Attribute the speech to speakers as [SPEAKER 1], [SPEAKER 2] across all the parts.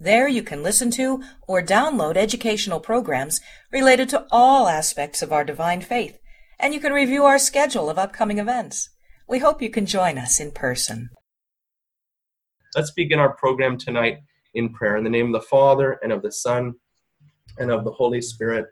[SPEAKER 1] There you can listen to or download educational programs related to all aspects of our divine faith, and you can review our schedule of upcoming events. We hope you can join us in person.
[SPEAKER 2] Let's begin our program tonight in prayer. In the name of the Father, and of the Son, and of the Holy Spirit.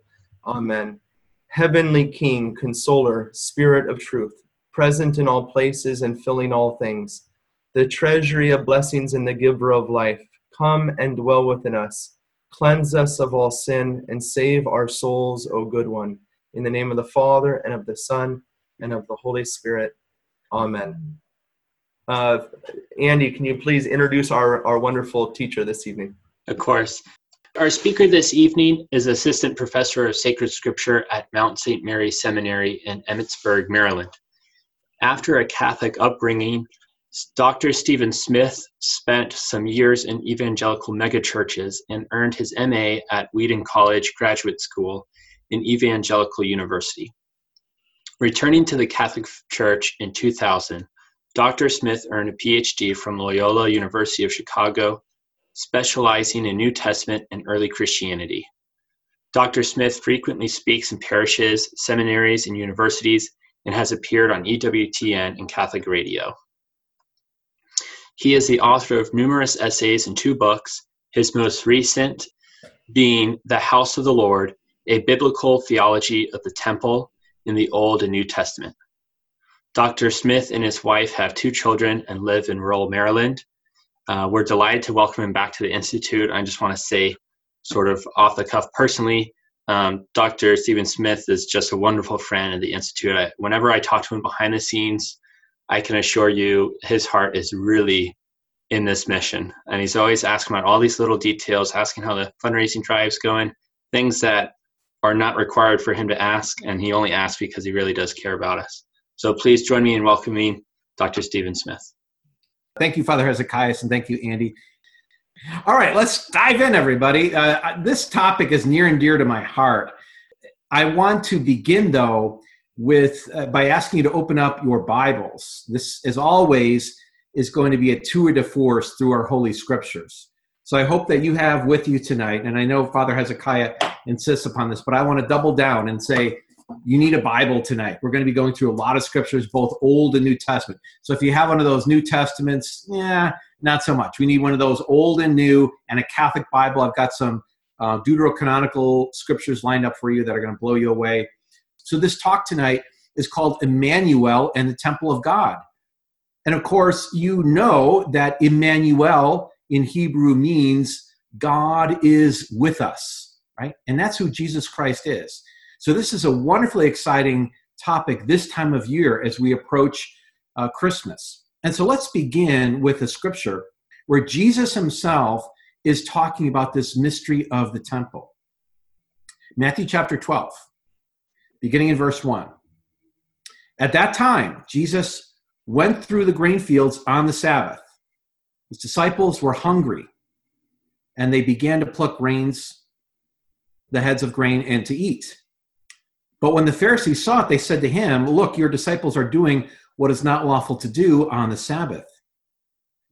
[SPEAKER 2] Amen. Heavenly King, Consoler, Spirit of truth, present in all places and filling all things, the treasury of blessings and the giver of life Come and dwell within us. Cleanse us of all sin and save our souls, O good one. In the name of the Father, and of the Son, and of the Holy Spirit. Amen. Uh, Andy, can you please introduce our, our wonderful teacher this evening?
[SPEAKER 3] Of course. Our speaker this evening is Assistant Professor of Sacred Scripture at Mount St. Mary Seminary in Emmitsburg, Maryland. After a Catholic upbringing, Doctor Stephen Smith spent some years in evangelical megachurches and earned his MA at Wheaton College Graduate School in Evangelical University. Returning to the Catholic Church in 2000, Dr. Smith earned a PhD from Loyola University of Chicago, specializing in New Testament and early Christianity. Dr. Smith frequently speaks in parishes, seminaries, and universities and has appeared on EWTN and Catholic radio. He is the author of numerous essays and two books, his most recent being The House of the Lord, a biblical theology of the temple in the Old and New Testament. Dr. Smith and his wife have two children and live in rural Maryland. Uh, we're delighted to welcome him back to the Institute. I just want to say, sort of off the cuff personally, um, Dr. Stephen Smith is just a wonderful friend of the Institute. I, whenever I talk to him behind the scenes, I can assure you his heart is really in this mission. And he's always asking about all these little details, asking how the fundraising drive's going, things that are not required for him to ask. And he only asks because he really does care about us. So please join me in welcoming Dr. Stephen Smith.
[SPEAKER 4] Thank you, Father Hezekiah, and thank you, Andy. All right, let's dive in, everybody. Uh, this topic is near and dear to my heart. I want to begin, though, with uh, by asking you to open up your Bibles. This, as always, is going to be a tour de force through our Holy Scriptures. So I hope that you have with you tonight, and I know Father Hezekiah insists upon this, but I want to double down and say you need a Bible tonight. We're going to be going through a lot of scriptures, both Old and New Testament. So if you have one of those New Testaments, yeah, not so much. We need one of those Old and New and a Catholic Bible. I've got some uh, deuterocanonical scriptures lined up for you that are going to blow you away. So this talk tonight is called Emmanuel and the Temple of God. And of course, you know that Emmanuel in Hebrew means God is with us, right? And that's who Jesus Christ is. So this is a wonderfully exciting topic this time of year as we approach uh, Christmas. And so let's begin with a scripture where Jesus himself is talking about this mystery of the temple. Matthew chapter 12 beginning in verse 1. At that time, Jesus went through the grain fields on the Sabbath. His disciples were hungry, and they began to pluck grains, the heads of grain, and to eat. But when the Pharisees saw it, they said to him, Look, your disciples are doing what is not lawful to do on the Sabbath.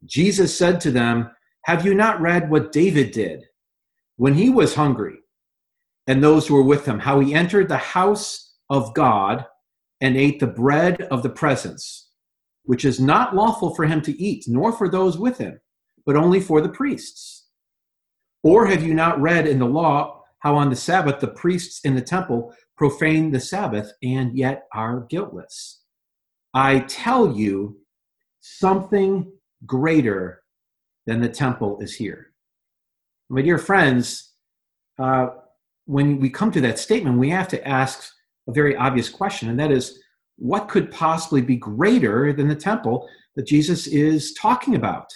[SPEAKER 4] Jesus said to them, Have you not read what David did when he was hungry and those who were with him, how he entered the house of God and ate the bread of the presence, which is not lawful for him to eat, nor for those with him, but only for the priests. Or have you not read in the law how on the Sabbath the priests in the temple profane the Sabbath and yet are guiltless? I tell you, something greater than the temple is here. My dear friends, uh, when we come to that statement, we have to ask a very obvious question, and that is what could possibly be greater than the temple that Jesus is talking about?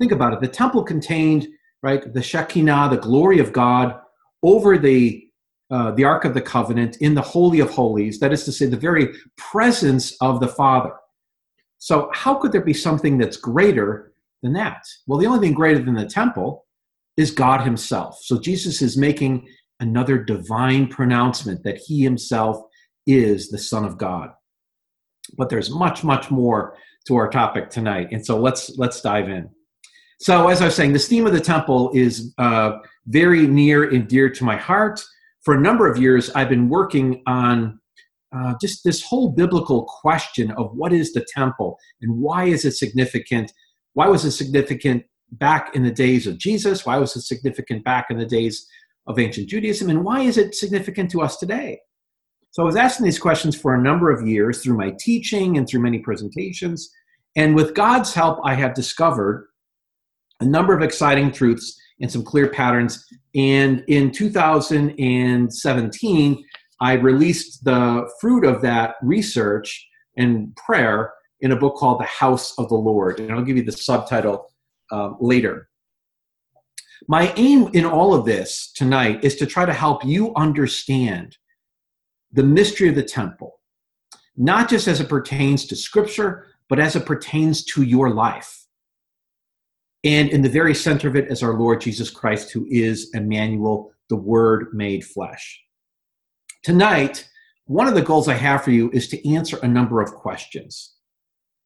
[SPEAKER 4] Think about it. The temple contained, right, the Shekinah, the glory of God over the uh, the Ark of the Covenant in the Holy of Holies, that is to say, the very presence of the Father. So, how could there be something that's greater than that? Well, the only thing greater than the temple is God Himself. So, Jesus is making another divine pronouncement that He Himself is the Son of God. But there's much, much more to our topic tonight, and so let's let's dive in. So, as I was saying, this theme of the temple is uh, very near and dear to my heart. For a number of years, I've been working on uh, just this whole biblical question of what is the temple and why is it significant? Why was it significant back in the days of Jesus? Why was it significant back in the days of ancient Judaism? And why is it significant to us today? So I was asking these questions for a number of years through my teaching and through many presentations. And with God's help, I have discovered a number of exciting truths and some clear patterns. And in 2017, I released the fruit of that research and prayer in a book called The House of the Lord. And I'll give you the subtitle uh, later. My aim in all of this tonight is to try to help you understand the mystery of the temple, not just as it pertains to Scripture, but as it pertains to your life. And in the very center of it is our Lord Jesus Christ, who is Emmanuel, the Word made flesh. Tonight, one of the goals I have for you is to answer a number of questions.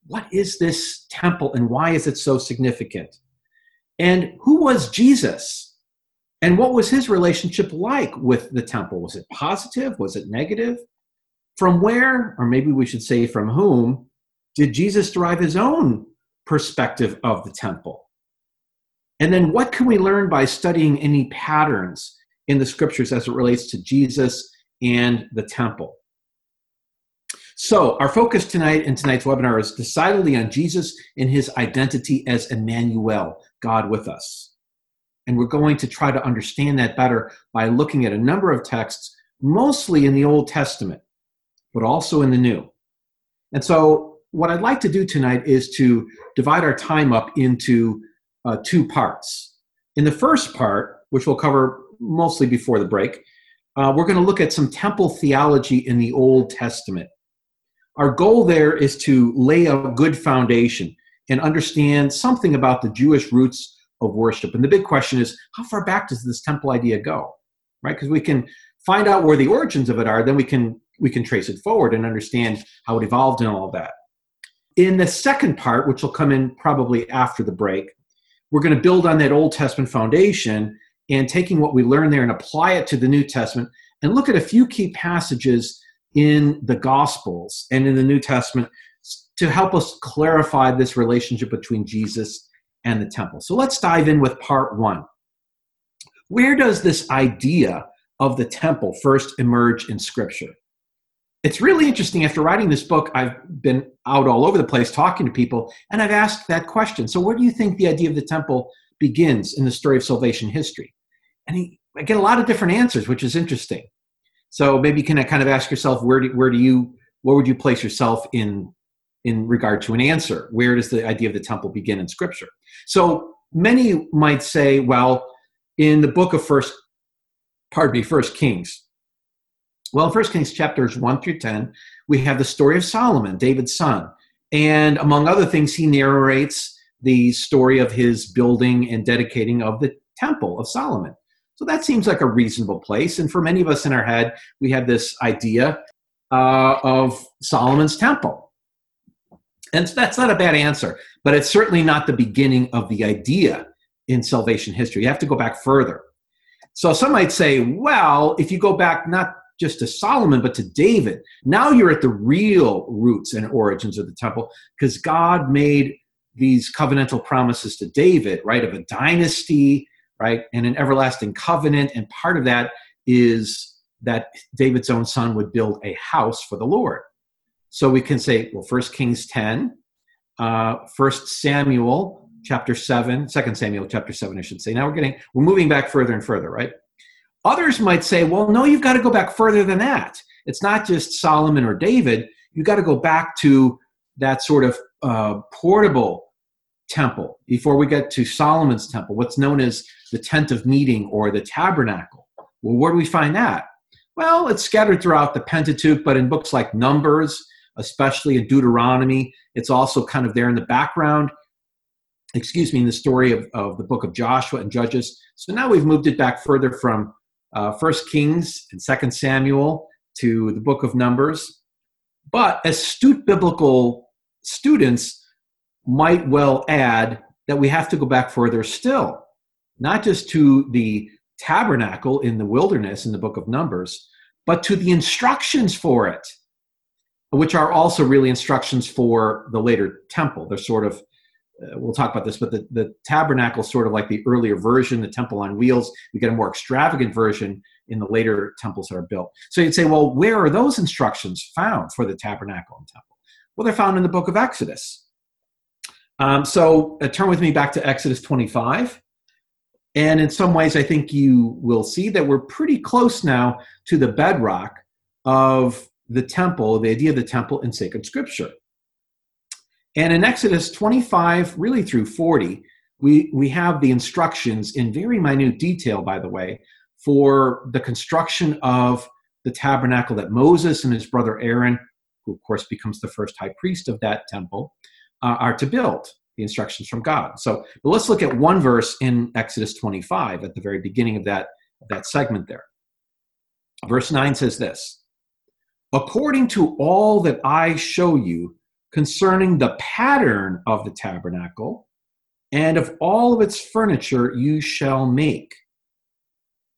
[SPEAKER 4] What is this temple and why is it so significant? And who was Jesus? And what was his relationship like with the temple? Was it positive? Was it negative? From where, or maybe we should say from whom, did Jesus derive his own perspective of the temple? And then what can we learn by studying any patterns in the scriptures as it relates to Jesus and the temple? So, our focus tonight in tonight's webinar is decidedly on Jesus and his identity as Emmanuel, God with us. And we're going to try to understand that better by looking at a number of texts, mostly in the Old Testament, but also in the New. And so, what I'd like to do tonight is to divide our time up into uh, two parts. In the first part, which we'll cover mostly before the break, uh, we're going to look at some temple theology in the Old Testament. Our goal there is to lay a good foundation and understand something about the Jewish roots of worship. And the big question is how far back does this temple idea go? Right? Because we can find out where the origins of it are, then we can we can trace it forward and understand how it evolved and all that. In the second part, which will come in probably after the break, we're going to build on that Old Testament foundation and taking what we learn there and apply it to the New Testament and look at a few key passages in the Gospels and in the New Testament to help us clarify this relationship between Jesus and the temple. So let's dive in with part one. Where does this idea of the temple first emerge in Scripture? it's really interesting. After writing this book, I've been out all over the place talking to people, and I've asked that question. So, where do you think the idea of the temple begins in the story of salvation history? And I get a lot of different answers, which is interesting. So, maybe you can kind of ask yourself, where do, where do you, where would you place yourself in, in regard to an answer? Where does the idea of the temple begin in Scripture? So, many might say, well, in the book of First, pardon me, First Kings well, in 1 Kings chapters 1 through 10, we have the story of Solomon, David's son. And among other things, he narrates the story of his building and dedicating of the temple of Solomon. So that seems like a reasonable place. And for many of us in our head, we have this idea uh, of Solomon's temple. And that's not a bad answer, but it's certainly not the beginning of the idea in salvation history. You have to go back further. So some might say, well, if you go back not just to Solomon, but to David. Now you're at the real roots and origins of the temple because God made these covenantal promises to David, right, of a dynasty, right, and an everlasting covenant. And part of that is that David's own son would build a house for the Lord. So we can say, well, First Kings 10, uh, First Samuel chapter 7, Second Samuel chapter 7, I should say. Now we're getting, we're moving back further and further, right? Others might say, well, no, you've got to go back further than that. It's not just Solomon or David. You've got to go back to that sort of uh, portable temple before we get to Solomon's temple, what's known as the tent of meeting or the tabernacle. Well, where do we find that? Well, it's scattered throughout the Pentateuch, but in books like Numbers, especially in Deuteronomy, it's also kind of there in the background. Excuse me, in the story of, of the book of Joshua and Judges. So now we've moved it back further from uh, First Kings and Second Samuel to the book of Numbers. But astute biblical students might well add that we have to go back further still, not just to the tabernacle in the wilderness in the book of Numbers, but to the instructions for it, which are also really instructions for the later temple. They're sort of, uh, we'll talk about this, but the, the tabernacle is sort of like the earlier version, the temple on wheels. We get a more extravagant version in the later temples that are built. So you'd say, well, where are those instructions found for the tabernacle and temple? Well, they're found in the book of Exodus. Um, so uh, turn with me back to Exodus 25. And in some ways, I think you will see that we're pretty close now to the bedrock of the temple, the idea of the temple in sacred scripture. And in Exodus 25, really through 40, we, we have the instructions in very minute detail, by the way, for the construction of the tabernacle that Moses and his brother Aaron, who of course becomes the first high priest of that temple, uh, are to build the instructions from God. So but let's look at one verse in Exodus 25 at the very beginning of that, that segment there. Verse 9 says this According to all that I show you concerning the pattern of the tabernacle and of all of its furniture, you shall make.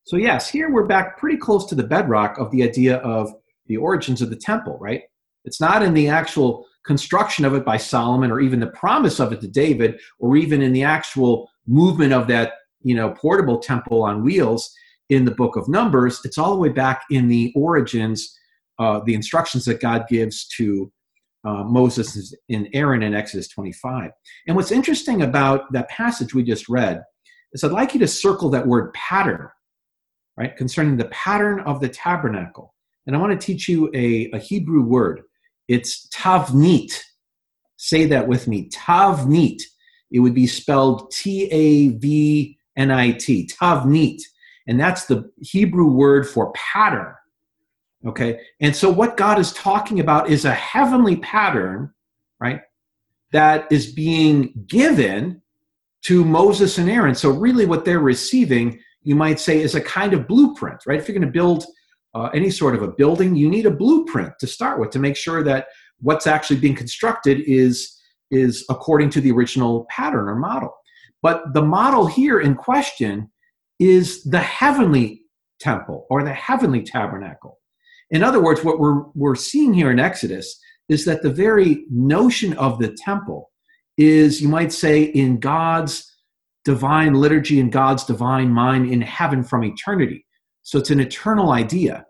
[SPEAKER 4] So, yes, here we're back pretty close to the bedrock of the idea of the origins of the temple, right? It's not in the actual construction of it by Solomon or even the promise of it to David or even in the actual movement of that, you know, portable temple on wheels in the book of Numbers. It's all the way back in the origins, uh, the instructions that God gives to uh, Moses and Aaron in Exodus 25. And what's interesting about that passage we just read is I'd like you to circle that word pattern, right, concerning the pattern of the tabernacle. And I want to teach you a, a Hebrew word it's tavnit. Say that with me. Tavnit. It would be spelled T A V N I T. Tavnit. And that's the Hebrew word for pattern. Okay. And so what God is talking about is a heavenly pattern, right? That is being given to Moses and Aaron. So really what they're receiving, you might say, is a kind of blueprint, right? If you're going to build uh, any sort of a building, you need a blueprint to start with to make sure that what's actually being constructed is is according to the original pattern or model. But the model here in question is the heavenly temple or the heavenly tabernacle. In other words, what we're, we're seeing here in Exodus is that the very notion of the temple is, you might say, in God's divine liturgy and God's divine mind in heaven from eternity. So it's an eternal idea.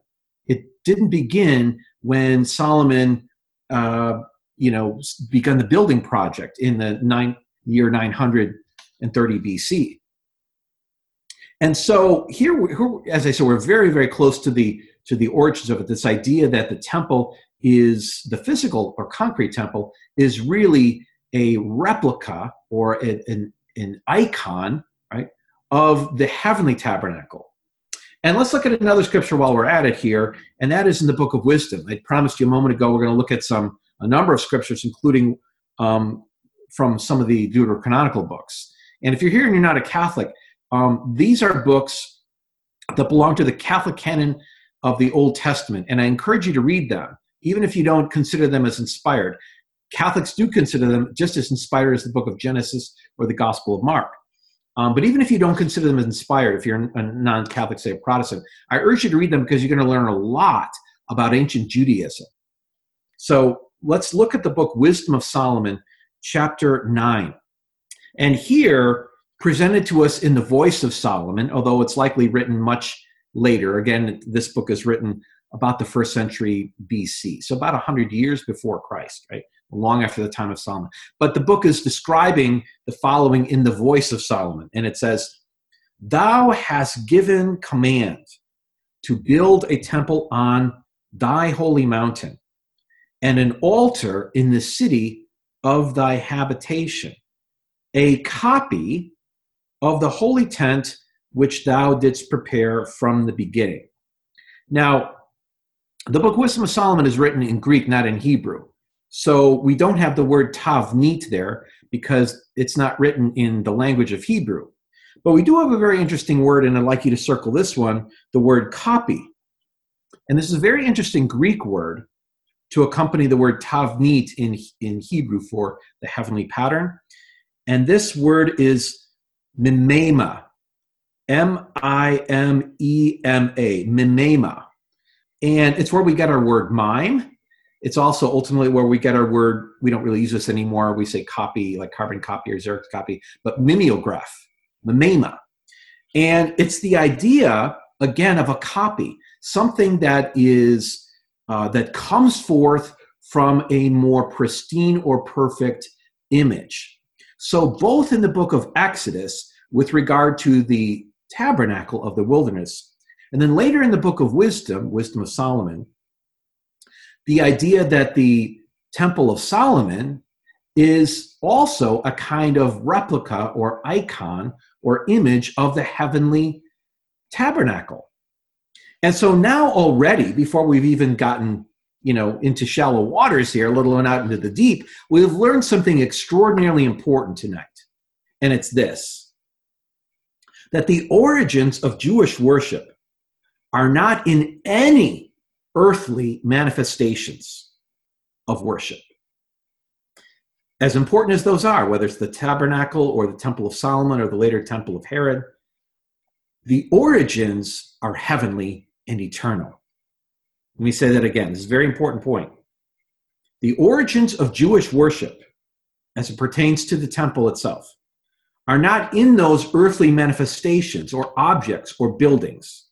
[SPEAKER 4] It didn't begin when Solomon, uh, you know, began the building project in the nine, year 930 BC. And so here, as I said, we're very, very close to the to the origins of it. This idea that the temple is the physical or concrete temple is really a replica or an, an icon, right, of the heavenly tabernacle. And let's look at another scripture while we're at it here, and that is in the book of wisdom. I promised you a moment ago we're going to look at some a number of scriptures, including um, from some of the Deuterocanonical books. And if you're here and you're not a Catholic, um, these are books that belong to the Catholic canon of the Old Testament, and I encourage you to read them, even if you don't consider them as inspired. Catholics do consider them just as inspired as the book of Genesis or the Gospel of Mark. Um, but even if you don't consider them inspired, if you're a non Catholic, say a Protestant, I urge you to read them because you're going to learn a lot about ancient Judaism. So let's look at the book Wisdom of Solomon, chapter 9. And here, presented to us in the voice of Solomon, although it's likely written much later. Again, this book is written about the first century BC, so about 100 years before Christ, right? Long after the time of Solomon. But the book is describing the following in the voice of Solomon. And it says, Thou hast given command to build a temple on thy holy mountain and an altar in the city of thy habitation, a copy of the holy tent which thou didst prepare from the beginning. Now, the book Wisdom of Solomon is written in Greek, not in Hebrew. So we don't have the word tavnit there because it's not written in the language of Hebrew. But we do have a very interesting word, and I'd like you to circle this one the word copy. And this is a very interesting Greek word to accompany the word tavnit in, in Hebrew for the heavenly pattern. And this word is mimema, M I M E M A, mimema. And it's where we get our word mime. It's also ultimately where we get our word, we don't really use this anymore. We say copy, like carbon copy or Xerox copy, but mimeograph, mimema. And it's the idea, again, of a copy, something that is, uh, that comes forth from a more pristine or perfect image. So, both in the book of Exodus, with regard to the tabernacle of the wilderness, and then later in the book of Wisdom, Wisdom of Solomon, the idea that the Temple of Solomon is also a kind of replica or icon or image of the heavenly tabernacle. And so now already, before we've even gotten you know into shallow waters here, let alone out into the deep, we've learned something extraordinarily important tonight. And it's this that the origins of Jewish worship are not in any earthly manifestations of worship. As important as those are, whether it's the tabernacle or the Temple of Solomon or the later Temple of Herod, the origins are heavenly and eternal. Let me say that again. This is a very important point. The origins of Jewish worship, as it pertains to the temple itself, are not in those earthly manifestations or objects or buildings.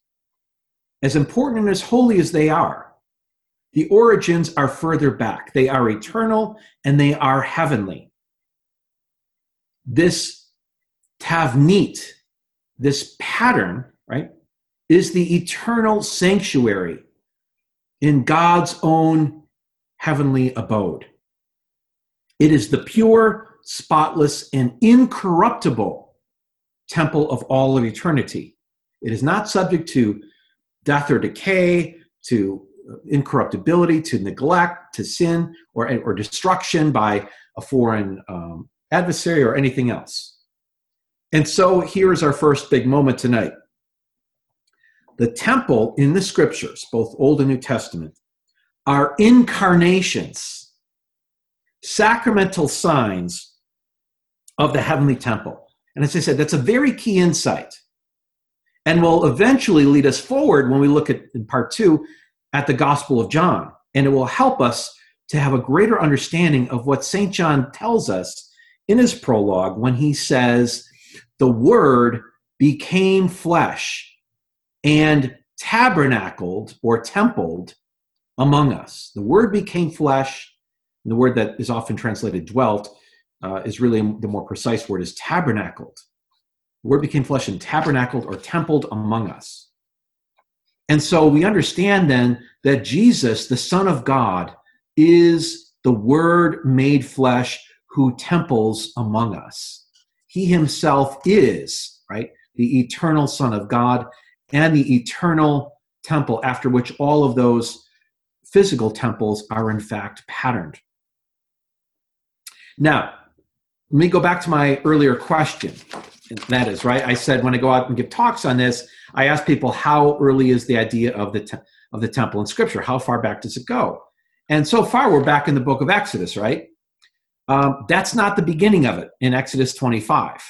[SPEAKER 4] As important and as holy as they are, the origins are further back. They are eternal and they are heavenly. This tavnit, this pattern, right, is the eternal sanctuary in God's own heavenly abode. It is the pure, spotless, and incorruptible temple of all of eternity. It is not subject to death or decay, to incorruptibility, to neglect, to sin, or, or destruction by a foreign um, adversary or anything else. And so here's our first big moment tonight. The temple in the scriptures, both Old and New Testament, are incarnations, sacramental signs of the heavenly temple. And as I said, that's a very key insight and will eventually lead us forward when we look at in part two at the Gospel of John. And it will help us to have a greater understanding of what St. John tells us in his prologue when he says, The Word became flesh and tabernacled or templed among us. The Word became flesh. the word that is often translated dwelt uh, is really the more precise word is tabernacled. Word became flesh and tabernacled or templed among us. And so we understand then that Jesus, the Son of God, is the Word made flesh who temples among us. He himself is, right, the eternal Son of God and the eternal temple after which all of those physical temples are in fact patterned. Now, let me go back to my earlier question. That is, right? I said when I go out and give talks on this, I ask people how early is the idea of the, te- of the temple in Scripture? How far back does it go? And so far, we're back in the book of Exodus, right? Um, that's not the beginning of it in Exodus 25.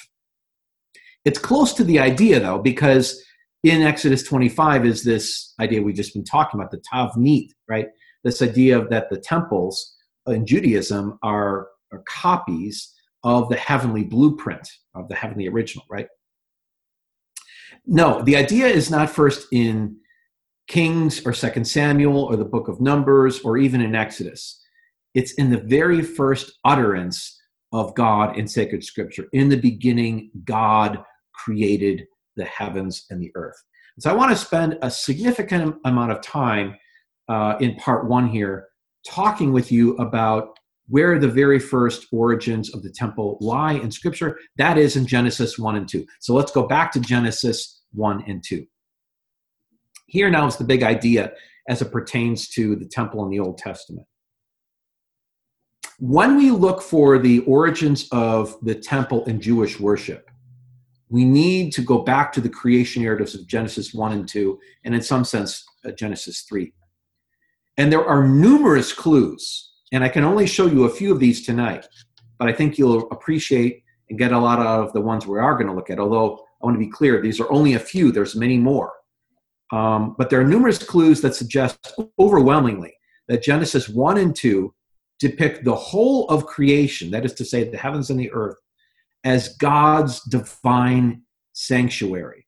[SPEAKER 4] It's close to the idea, though, because in Exodus 25 is this idea we've just been talking about, the Tavnit, right? This idea of that the temples in Judaism are, are copies of the heavenly blueprint, of the heavenly original, right? No, the idea is not first in Kings or Second Samuel or the book of Numbers or even in Exodus. It's in the very first utterance of God in sacred scripture. In the beginning, God created the heavens and the earth. So I want to spend a significant amount of time uh, in part one here talking with you about where the very first origins of the temple lie in scripture. That is in Genesis 1 and 2. So let's go back to Genesis 1 and 2. Here now is the big idea as it pertains to the temple in the Old Testament. When we look for the origins of the temple in Jewish worship, we need to go back to the creation narratives of Genesis 1 and 2, and in some sense, uh, Genesis 3. And there are numerous clues, and I can only show you a few of these tonight, but I think you'll appreciate and get a lot out of the ones we are going to look at. Although I want to be clear, these are only a few, there's many more. Um, but there are numerous clues that suggest overwhelmingly that Genesis 1 and 2 depict the whole of creation, that is to say, the heavens and the earth, as God's divine sanctuary.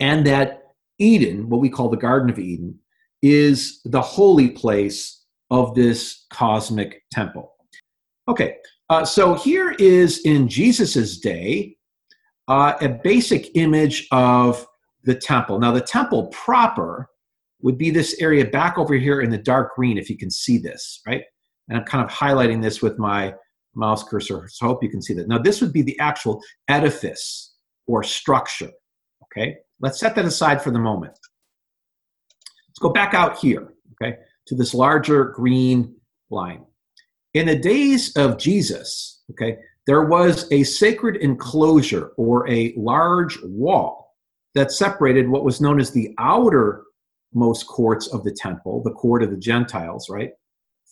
[SPEAKER 4] And that Eden, what we call the Garden of Eden, is the holy place of this cosmic temple. Okay, uh, so here is in Jesus's day uh, a basic image of the temple. Now, the temple proper would be this area back over here in the dark green, if you can see this, right? And I'm kind of highlighting this with my mouse cursor, so I hope you can see that. Now, this would be the actual edifice or structure, okay? Let's set that aside for the moment. Let's go back out here, okay, to this larger green line. In the days of Jesus, okay, there was a sacred enclosure or a large wall that separated what was known as the outermost courts of the temple, the court of the Gentiles, right,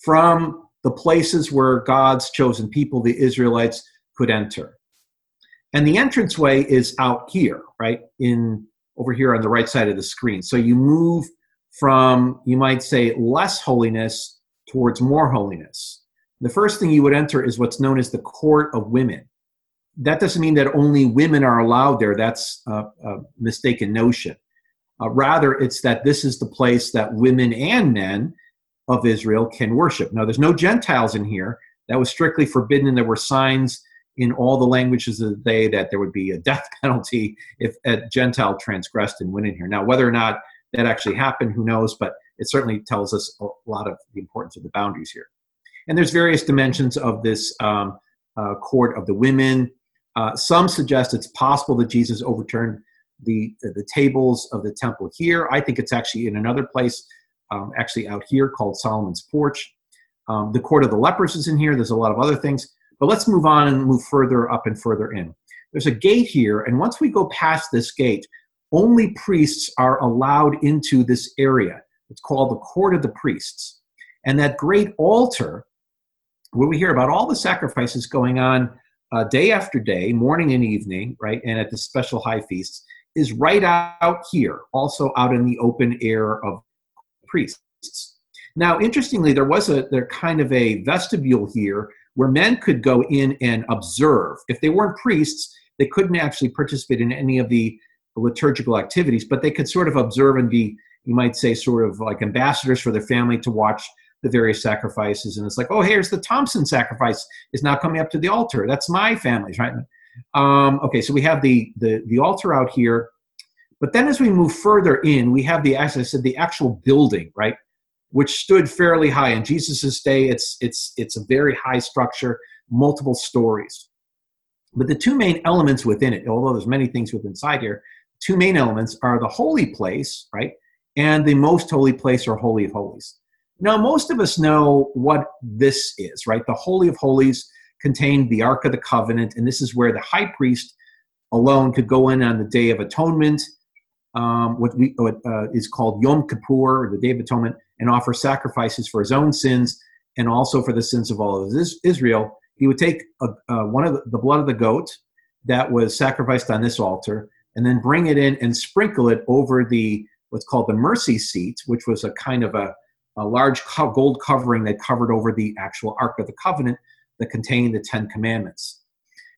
[SPEAKER 4] from the places where God's chosen people, the Israelites, could enter. And the entranceway is out here, right? In over here on the right side of the screen. So you move from, you might say, less holiness towards more holiness. The first thing you would enter is what's known as the court of women. That doesn't mean that only women are allowed there. That's a, a mistaken notion. Uh, rather, it's that this is the place that women and men of Israel can worship. Now, there's no Gentiles in here. That was strictly forbidden, and there were signs in all the languages of the day that there would be a death penalty if a Gentile transgressed and went in here. Now, whether or not that actually happened, who knows, but it certainly tells us a lot of the importance of the boundaries here. And there's various dimensions of this um, uh, court of the women. Uh, some suggest it's possible that Jesus overturned the, the tables of the temple here. I think it's actually in another place um, actually out here called Solomon's Porch. Um, the Court of the Lepers is in here. There's a lot of other things. But let's move on and move further up and further in. There's a gate here, and once we go past this gate, only priests are allowed into this area. It's called the Court of the Priests. And that great altar, where we hear about all the sacrifices going on uh, day after day, morning and evening, right, and at the special high feasts, is right out here, also out in the open air of priests. Now, interestingly, there was a there kind of a vestibule here where men could go in and observe. If they weren't priests, they couldn't actually participate in any of the liturgical activities, but they could sort of observe and be, you might say, sort of like ambassadors for their family to watch the various sacrifices. And it's like, oh, here's the Thompson sacrifice is now coming up to the altar. That's my family's, right? Um, okay, so we have the, the the altar out here. But then as we move further in, we have the, as I said, the actual building, right? Which stood fairly high. In Jesus's day, it's, it's, it's a very high structure, multiple stories. But the two main elements within it, although there's many things within inside here, two main elements are the holy place, right? And the most holy place or holy of holies. Now, most of us know what this is, right? The Holy of Holies contained the Ark of the Covenant, and this is where the high priest alone could go in on the Day of Atonement um, what, we, what uh, is called Yom Kippur, the Day of Atonement, and offer sacrifices for his own sins and also for the sins of all of Israel. He would take a, uh, one of the, the, blood of the goat that was sacrificed on this altar, and then bring it in and sprinkle it over the what's called the mercy seat, which was a kind of a, a large co- gold covering that covered over the actual Ark of the Covenant that contained the Ten Commandments.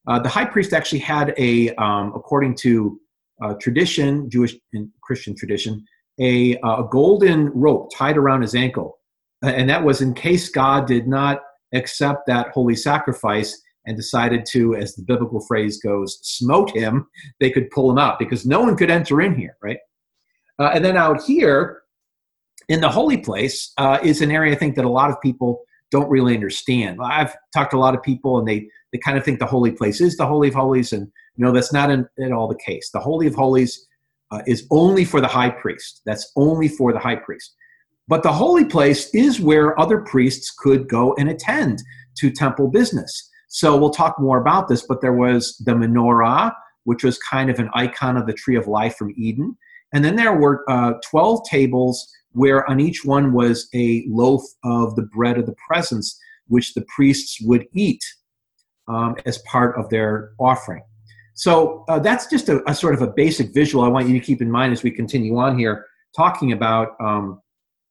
[SPEAKER 4] Uh, the high priest actually had a, um, according to uh, tradition, Jewish and Christian tradition, a, uh, a golden rope tied around his ankle. And that was in case God did not accept that holy sacrifice and decided to, as the biblical phrase goes, smote him, they could pull him out because no one could enter in here, right? Uh, and then out here in the holy place uh, is an area I think that a lot of people don't really understand. I've talked to a lot of people and they, they kind of think the holy place is the Holy of Holies and no, that's not in, at all the case. The Holy of Holies uh, is only for the high priest. That's only for the high priest. But the holy place is where other priests could go and attend to temple business. So we'll talk more about this, but there was the menorah, which was kind of an icon of the tree of life from Eden. And then there were uh, 12 tables where on each one was a loaf of the bread of the presence, which the priests would eat um, as part of their offering. So uh, that's just a, a, sort of a basic visual I want you to keep in mind as we continue on here, talking about um,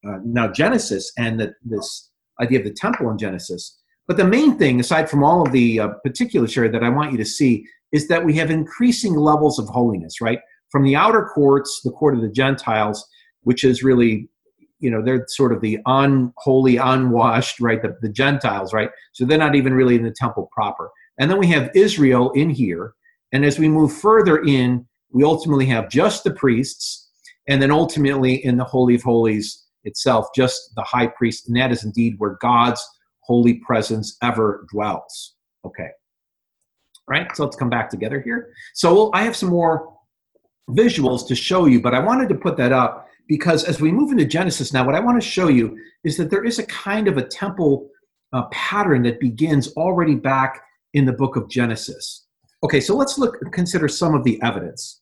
[SPEAKER 4] uh, now Genesis and the, this idea of the temple in Genesis. But the main thing, aside from all of the uh, particulars here, that I want you to see is that we have increasing levels of holiness, right? From the outer courts, the court of the Gentiles, which is really, you know, they're sort of the unholy, unwashed, right? The, the Gentiles, right? So they're not even really in the temple proper. And then we have Israel in here. And as we move further in, we ultimately have just the priests, and then ultimately in the Holy of Holies itself, just the high priest. And that is indeed where God's holy presence ever dwells. Okay. Right? So let's come back together here. So I have some more visuals to show you, but I wanted to put that up because as we move into Genesis now, what I want to show you is that there is a kind of a temple uh, pattern that begins already back in the book of Genesis. Okay, so let's look consider some of the evidence.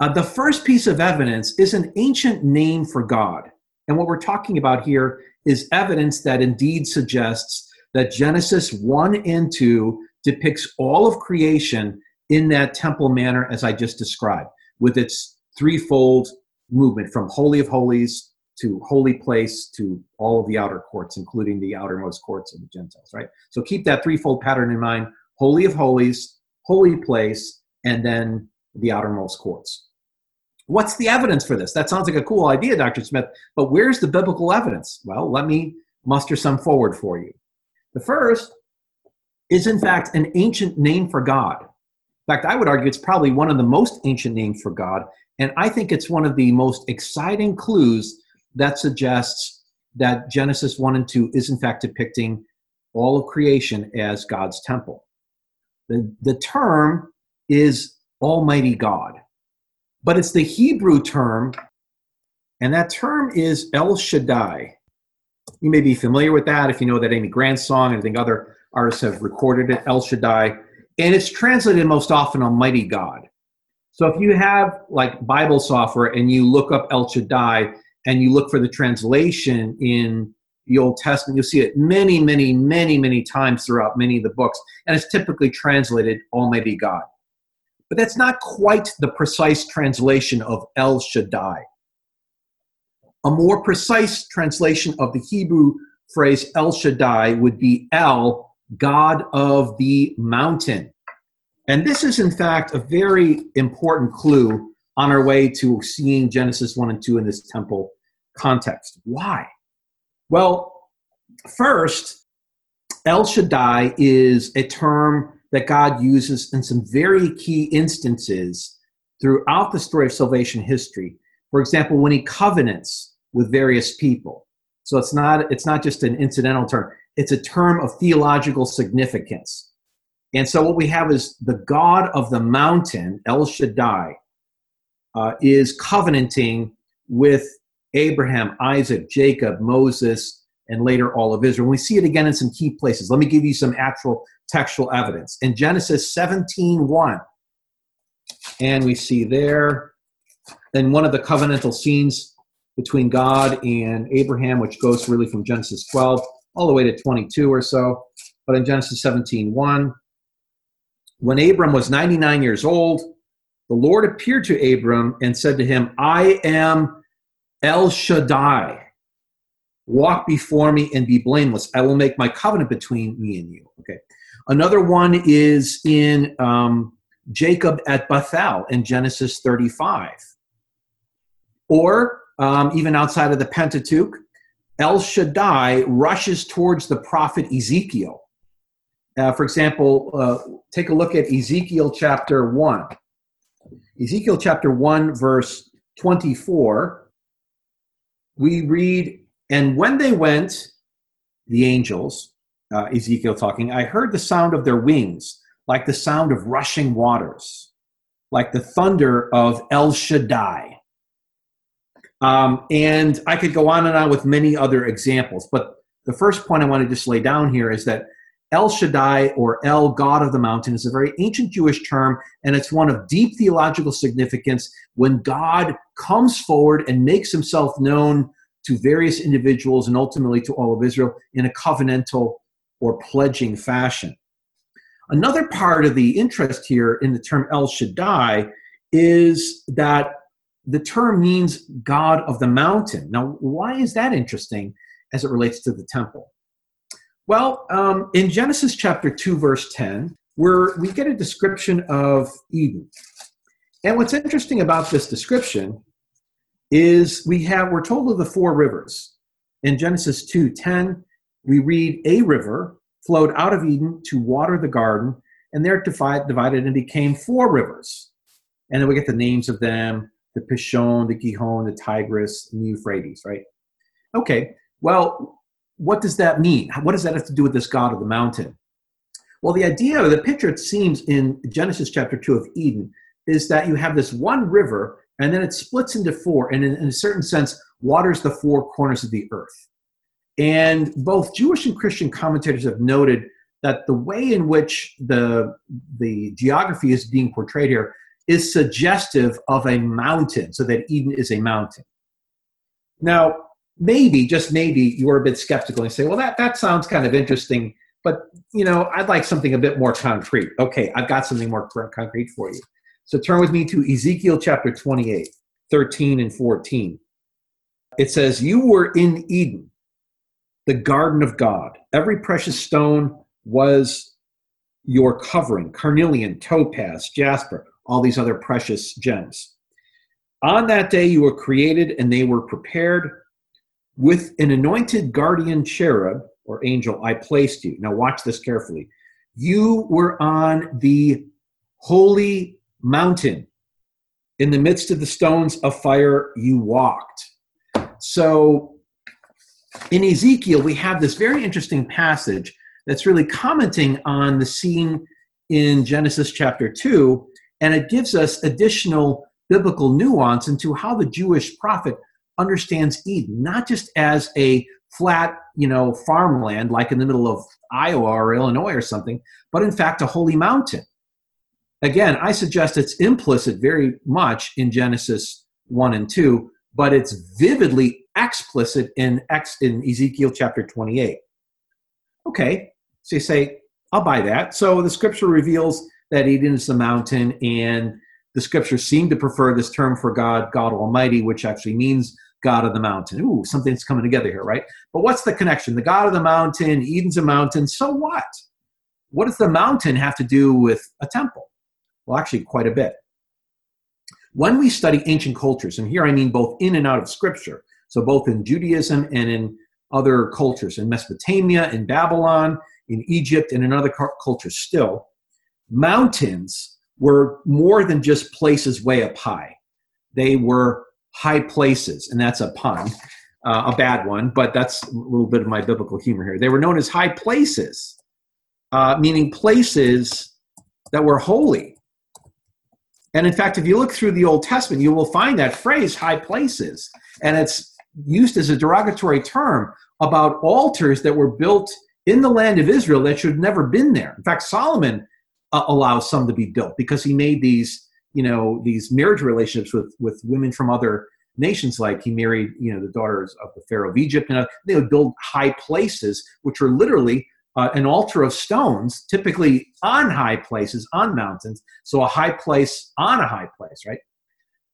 [SPEAKER 4] Uh, the first piece of evidence is an ancient name for God. And what we're talking about here is evidence that indeed suggests that Genesis 1 and 2 depicts all of creation in that temple manner as I just described, with its threefold movement from Holy of Holies to holy place to all of the outer courts, including the outermost courts of the Gentiles, right? So keep that threefold pattern in mind Holy of Holies, holy place, and then the outermost courts. What's the evidence for this? That sounds like a cool idea, Dr. Smith, but where's the biblical evidence? Well, let me muster some forward for you. The first is, in fact, an ancient name for God. In fact, I would argue it's probably one of the most ancient names for God, and I think it's one of the most exciting clues that suggests that Genesis 1 and 2 is, in fact, depicting all of creation as God's temple. The, the term is Almighty God. But it's the Hebrew term, and that term is El Shaddai. You may be familiar with that if you know that Amy Grant song, and I think other artists have recorded it, El Shaddai. And it's translated most often Almighty God. So if you have like Bible software and you look up El Shaddai and you look for the translation in the Old Testament, you'll see it many, many, many, many times throughout many of the books. And it's typically translated Almighty God. But that's not quite the precise translation of El Shaddai. A more precise translation of the Hebrew phrase El Shaddai would be El, God of the mountain. And this is, in fact, a very important clue on our way to seeing Genesis 1 and 2 in this temple context. Why? Well, first, El Shaddai is a term that God uses in some very key instances throughout the story of salvation history. For example, when he covenants with various people. So it's not it's not just an incidental term. It's a term of theological significance. And so what we have is the God of the mountain, El Shaddai, uh, is covenanting with Abraham, Isaac, Jacob, Moses, and later all of Israel. And we see it again in some key places. Let me give you some actual textual evidence. In Genesis 17 1, and we see there in one of the covenantal scenes between God and Abraham, which goes really from Genesis 12 all the way to 22 or so. But in Genesis 17 1, when Abram was 99 years old, the Lord appeared to Abram and said to him, I am El Shaddai. Walk before me and be blameless. I will make my covenant between me and you. Okay. Another one is in um, Jacob at Bethel in Genesis 35. Or um, even outside of the Pentateuch, El Shaddai rushes towards the prophet Ezekiel. Uh, for example, uh, take a look at Ezekiel chapter 1. Ezekiel chapter 1, verse 24, we read, And when they went, the angels, uh, Ezekiel talking, I heard the sound of their wings, like the sound of rushing waters. like the thunder of El Shaddai. Um, and I could go on and on with many other examples, but the first point I want to just lay down here is that El Shaddai or El God of the Mountain is a very ancient Jewish term, and it's one of deep theological significance when God comes forward and makes himself known to various individuals and ultimately to all of Israel in a covenantal or pledging fashion. Another part of the interest here in the term El Shaddai is that the term means God of the mountain. Now, why is that interesting as it relates to the temple? Well, um, in Genesis chapter 2, verse 10, where we get a description of Eden. And what's interesting about this description is we have we're told of the four rivers. In Genesis 2:10, we read a river flowed out of Eden to water the garden, and there divided and became four rivers. And then we get the names of them: the Pishon, the Gihon, the Tigris, and the Euphrates. Right? Okay. Well, what does that mean? What does that have to do with this God of the mountain? Well, the idea, the picture it seems in Genesis chapter 2 of Eden, is that you have this one river and then it splits into four, and in, in, a certain sense, waters the four corners of the earth. And both Jewish and Christian commentators have noted that the way in which the, the geography is being portrayed here is suggestive of a mountain, so that Eden is a mountain. Now, maybe, just maybe, you're a bit skeptical and say, well, that, that sounds kind of interesting, but you know, I'd like something a bit more concrete. Okay, I've got something more concrete for you. So turn with me to Ezekiel chapter 28, 13 and 14. It says, You were in Eden, the garden of God. Every precious stone was your covering carnelian, topaz, jasper, all these other precious gems. On that day you were created and they were prepared. With an anointed guardian cherub or angel, I placed you. Now, watch this carefully. You were on the holy mountain. In the midst of the stones of fire, you walked. So in Ezekiel, we have this very interesting passage that's really commenting on the scene in Genesis chapter 2, and it gives us additional biblical nuance into how the Jewish prophet understands Eden, not just as a flat, you know, farmland like in the middle of Iowa or Illinois or something, but in fact a holy mountain. Again, I suggest it's implicit very much in Genesis 1 and 2, but it's vividly explicit in, X, in Ezekiel chapter 28. Okay, so you say, I'll buy that. So the scripture reveals that Eden is the mountain, and the scriptures seem to prefer this term for God, God Almighty, which actually means God of the mountain. Ooh, something's coming together here, right? But what's the connection? The God of the mountain, Eden's a mountain, so what? What does the mountain have to do with a temple? Well, actually, quite a bit. When we study ancient cultures, and here I mean both in and out of Scripture, so both in Judaism and in other cultures, in Mesopotamia, in Babylon, in Egypt, and in other cultures still, mountains were more than just places way up high. They were high places, and that's a pun, uh, a bad one, but that's a little bit of my biblical humor here. They were known as high places, uh, meaning places that were holy. And in fact, if you look through the Old Testament, you will find that phrase, high places. And it's used as a derogatory term about altars that were built in the land of Israel that should have never been there. In fact, Solomon uh, allows some to be built because he made these, you know, these marriage relationships with, with women from other nations. Like he married, you know, the daughters of the Pharaoh of Egypt. And they would build high places, which were literally uh, an altar of stones, typically on high places, on mountains. So a high place on a high place, right?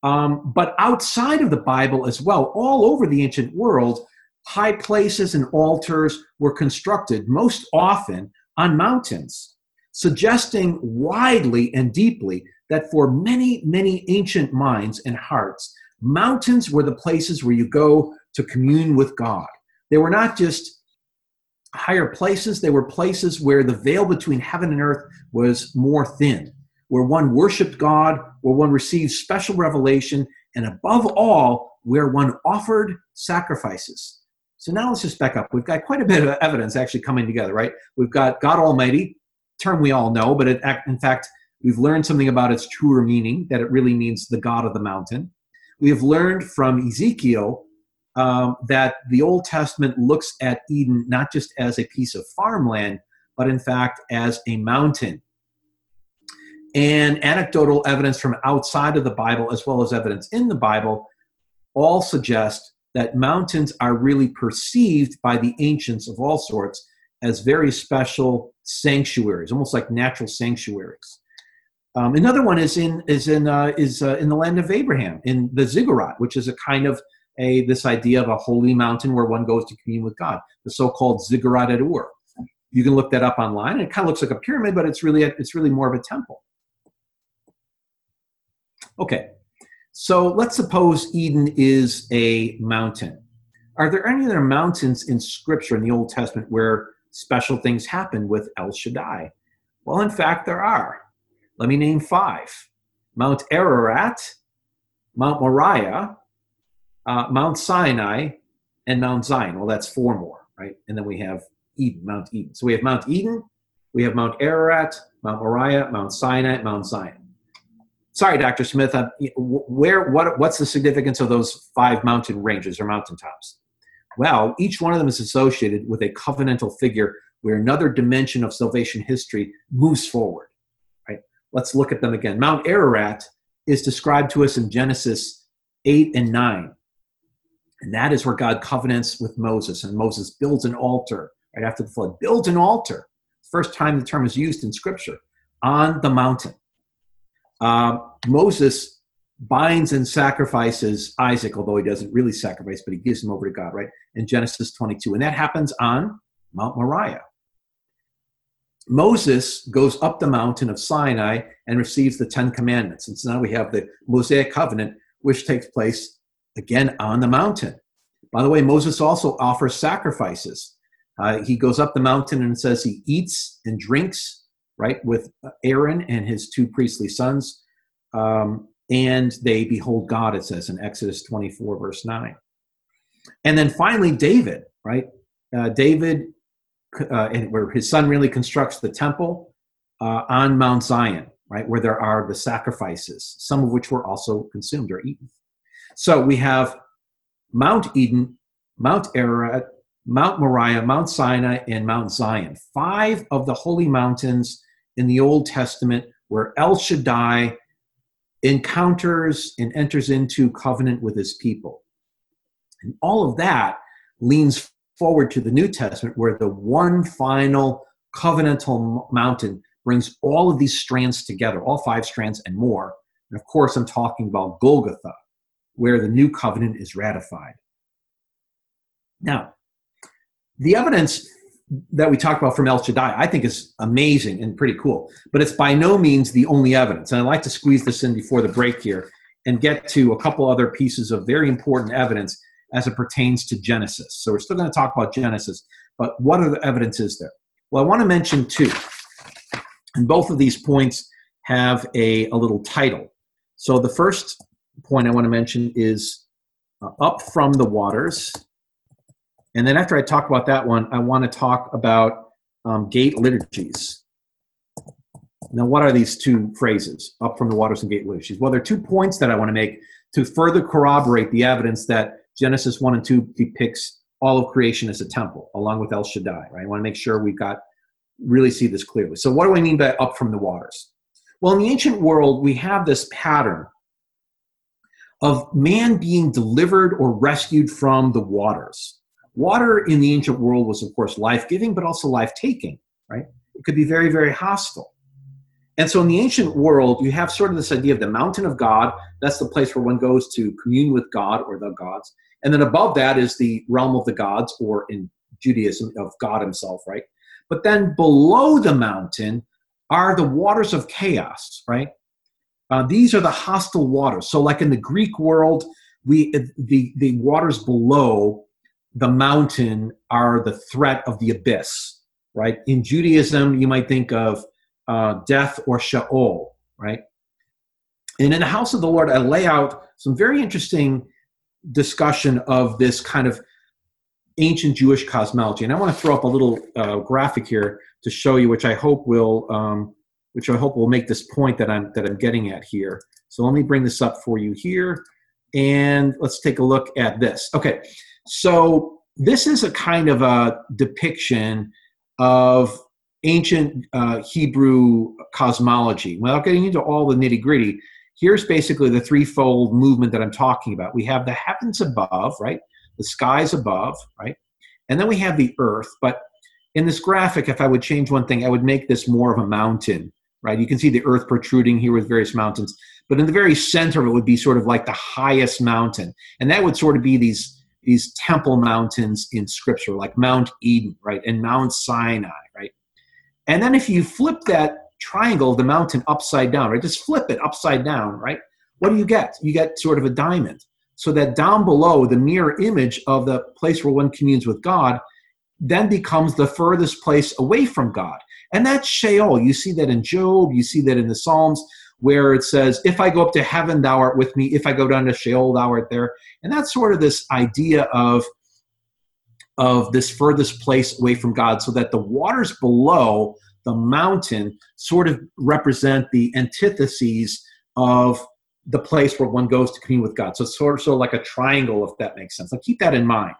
[SPEAKER 4] Um, but outside of the Bible as well, all over the ancient world, high places and altars were constructed most often on mountains, suggesting widely and deeply that for many, many ancient minds and hearts, mountains were the places where you go to commune with God. They were not just higher places. They were places where the veil between heaven and earth was more thin, where one worshiped God, where one received special revelation, and above all, where one offered sacrifices. So now let's just back up. We've got quite a bit of evidence actually coming together, right? We've got God Almighty, term we all know, but it, in fact, We've learned something about its truer meaning, that it really means the God of the mountain. We have learned from Ezekiel um, that the Old Testament looks at Eden not just as a piece of farmland, but in fact as a mountain. And anecdotal evidence from outside of the Bible, as well as evidence in the Bible, all suggest that mountains are really perceived by the ancients of all sorts as very special sanctuaries, almost like natural sanctuaries. Um, another one is in is in uh, is uh, in the land of Abraham in the ziggurat, which is a kind of a this idea of a holy mountain where one goes to commune with God, the so-called ziggurat at Ur. You can look that up online. It kind of looks like a pyramid, but it's really a, it's really more of a temple. Okay, so let's suppose Eden is a mountain. Are there any other mountains in Scripture in the Old Testament where special things happen with El Shaddai? Well, in fact, there are. Let me name five Mount Ararat, Mount Moriah, uh, Mount Sinai, and Mount Zion. Well, that's four more, right? And then we have Eden, Mount Eden. So we have Mount Eden, we have Mount Ararat, Mount Moriah, Mount Sinai, Mount Zion. Sorry, Dr. Smith. Uh, where what what's the significance of those five mountain ranges or mountaintops? Well, each one of them is associated with a covenantal figure where another dimension of salvation history moves forward. Right? Let's look at them again. Mount Ararat is described to us in Genesis 8 and 9. And that is where God covenants with Moses, and Moses builds an altar right after the flood. Builds an altar. First time the term is used in Scripture on the mountain. Uh, Moses binds and sacrifices Isaac, although he doesn't really sacrifice, but he gives him over to God, right? In Genesis 22. And that happens on Mount Moriah. Moses goes up the mountain of Sinai and receives the Ten Commandments. And so now we have the Mosaic covenant, which takes place again on the mountain. By the way, Moses also offers sacrifices. Uh, he goes up the mountain and says he eats and drinks right, with Aaron and his two priestly sons. Um, and they behold God, it says in Exodus 24, verse 9. And then finally, David, right? Uh, David, uh, where his son really constructs the temple uh, on Mount Zion, right, where there are the sacrifices, some of which were also consumed or eaten. So we have Mount Eden, Mount Ararat, Mount Moriah, Mount Sinai, and Mount Zion. Five of the holy mountains in the Old Testament where El Shaddai encounters and enters into covenant with his people. And all of that leans forward to the New Testament where the one final covenantal mountain brings all of these strands together, all five strands and more. And of course, I'm talking about Golgotha, where the new covenant is ratified. Now, the evidence that we talked about from El Shaddai, I think is amazing and pretty cool. But it's by no means the only evidence. And I'd like to squeeze this in before the break here and get to a couple other pieces of very important evidence as it pertains to Genesis. So we're still going to talk about Genesis, but what are the evidence is there? Well, I want to mention two. And both of these points have a, a little title. So the first point I want to mention is uh, up from the waters and then after I talk about that one, I want to talk about um, gate liturgies. Now, what are these two phrases, up from the waters and gate liturgies? Well, there are two points that I want to make to further corroborate the evidence that Genesis 1 and 2 depicts all of creation as a temple, along with El Shaddai, right? I want to make sure we've got, really see this clearly. So, what do I mean by up from the waters? Well, in the ancient world, we have this pattern of man being delivered or rescued from the waters. Water in the ancient world was, of course, life giving, but also life taking, right? It could be very, very hostile. And so in the ancient world, you have sort of this idea of the mountain of God. That's the place where one goes to commune with God or the gods. And then above that is the realm of the gods, or in Judaism, of God himself, right? But then below the mountain are the waters of chaos, right? Uh, these are the hostile waters. So, like in the Greek world, we the the waters below the mountain are the threat of the abyss, right? In Judaism, you might think of uh, death or Sheol, right? And in the house of the Lord, I lay out some very interesting discussion of this kind of ancient Jewish cosmology. And I want to throw up a little uh, graphic here to show you, which I hope will um, which I hope will make this point that I'm that I'm getting at here. So let me bring this up for you here, and let's take a look at this. Okay, so this is a kind of a depiction of ancient uh, Hebrew cosmology. Without getting into all the nitty gritty, here's basically the threefold movement that I'm talking about. We have the heavens above, right? The skies above, right? And then we have the earth. But in this graphic, if I would change one thing, I would make this more of a mountain, right? You can see the earth protruding here with various mountains. But in the very center it would be sort of like the highest mountain. And that would sort of be these these temple mountains in scripture, like Mount Eden, right? And Mount Sinai, right? And then if you flip that triangle, the mountain upside down, right? Just flip it upside down, right? What do you get? You get sort of a diamond. So that down below, the mirror image of the place where one communes with God then becomes the furthest place away from God. And that's Sheol. You see that in Job, you see that in the Psalms, where it says, If I go up to heaven, thou art with me. If I go down to Sheol, thou art there. And that's sort of this idea of of this furthest place away from God, so that the waters below the mountain sort of represent the antitheses of the place where one goes to commune with God. So it's sort of, sort of like a triangle, if that makes sense. Now keep that in mind.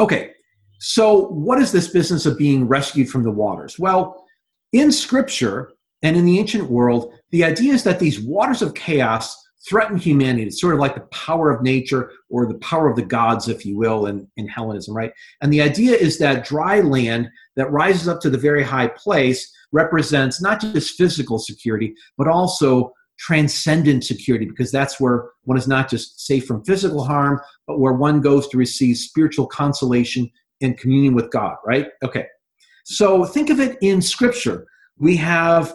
[SPEAKER 4] Okay, so what is this business of being rescued from the waters? Well, in Scripture and in the ancient world, the idea is that these waters of chaos threaten humanity. It's sort of like the power of nature or the power of the gods, if you will, in, in Hellenism, right? And the idea is that dry land that rises up to the very high place represents not just physical security, but also transcendent security, because that's where one is not just safe from physical harm, but where one goes to receive spiritual consolation and communion with God, right? Okay. So think of it in scripture. We have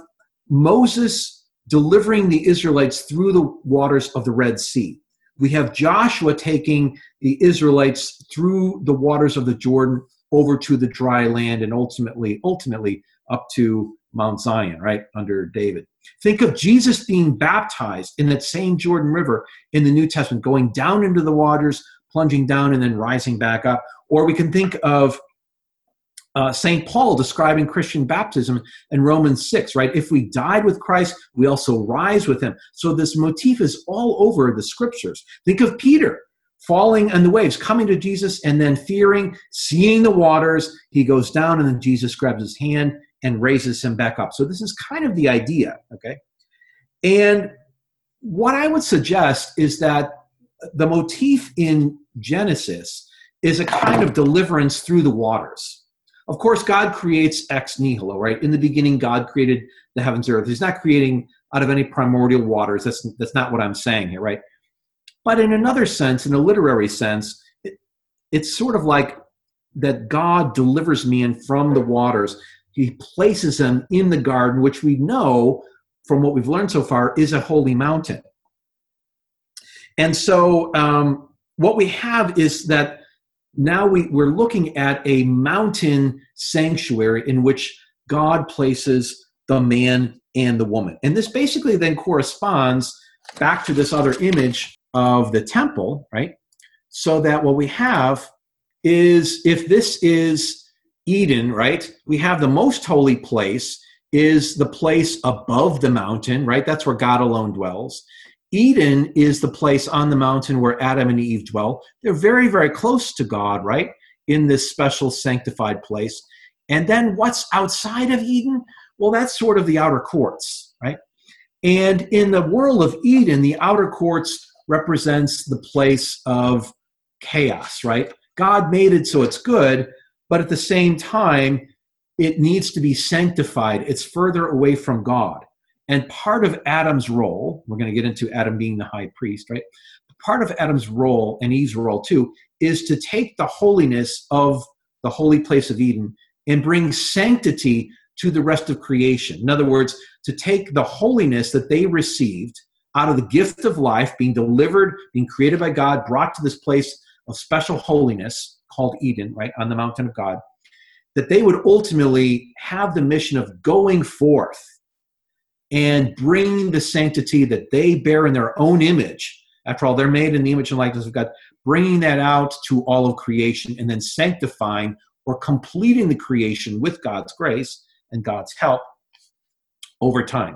[SPEAKER 4] Moses delivering the Israelites through the waters of the Red Sea. We have Joshua taking the Israelites through the waters of the Jordan over to the dry land and ultimately ultimately up to Mount Zion, right, under David. Think of Jesus being baptized in that same Jordan River in the New Testament, going down into the waters, plunging down, and then rising back up. Or we can think of uh, St. Paul describing Christian baptism in Romans 6, right? If we died with Christ, we also rise with him. So this motif is all over the scriptures. Think of Peter falling on the waves, coming to Jesus, and then fearing, seeing the waters. He goes down, and then Jesus grabs his hand and raises him back up. So this is kind of the idea, okay? And what I would suggest is that the motif in Genesis is a kind of deliverance through the waters of course, God creates ex nihilo, right? In the beginning, God created the heavens and earth. He's not creating out of any primordial waters. That's, that's not what I'm saying here, right? But in another sense, in a literary sense, it, it's sort of like that God delivers man from the waters. He places them in the garden, which we know from what we've learned so far is a holy mountain. And so, um, what we have is that now we, we're looking at a mountain sanctuary in which God places the man and the woman. And this basically then corresponds back to this other image of the temple, right? So that what we have is if this is Eden, right? We have the most holy place is the place above the mountain, right? That's where God alone dwells. Eden is the place on the mountain where Adam and Eve dwell. They're very, very close to God, right? In this special sanctified place. And then what's outside of Eden? Well, that's sort of the outer courts, right? And in the world of Eden, the outer courts represents the place of chaos, right? God made it so it's good, but at the same time, it needs to be sanctified. It's further away from God. And part of Adam's role, we're going to get into Adam being the high priest, right? Part of Adam's role and Eve's role too is to take the holiness of the holy place of Eden and bring sanctity to the rest of creation. In other words, to take the holiness that they received out of the gift of life, being delivered, being created by God, brought to this place of special holiness called Eden, right, on the mountain of God, that they would ultimately have the mission of going forth and bringing the sanctity that they bear in their own image. After all, they're made in the image and likeness of God, bringing that out to all of creation and then sanctifying or completing the creation with God's grace and God's help over time.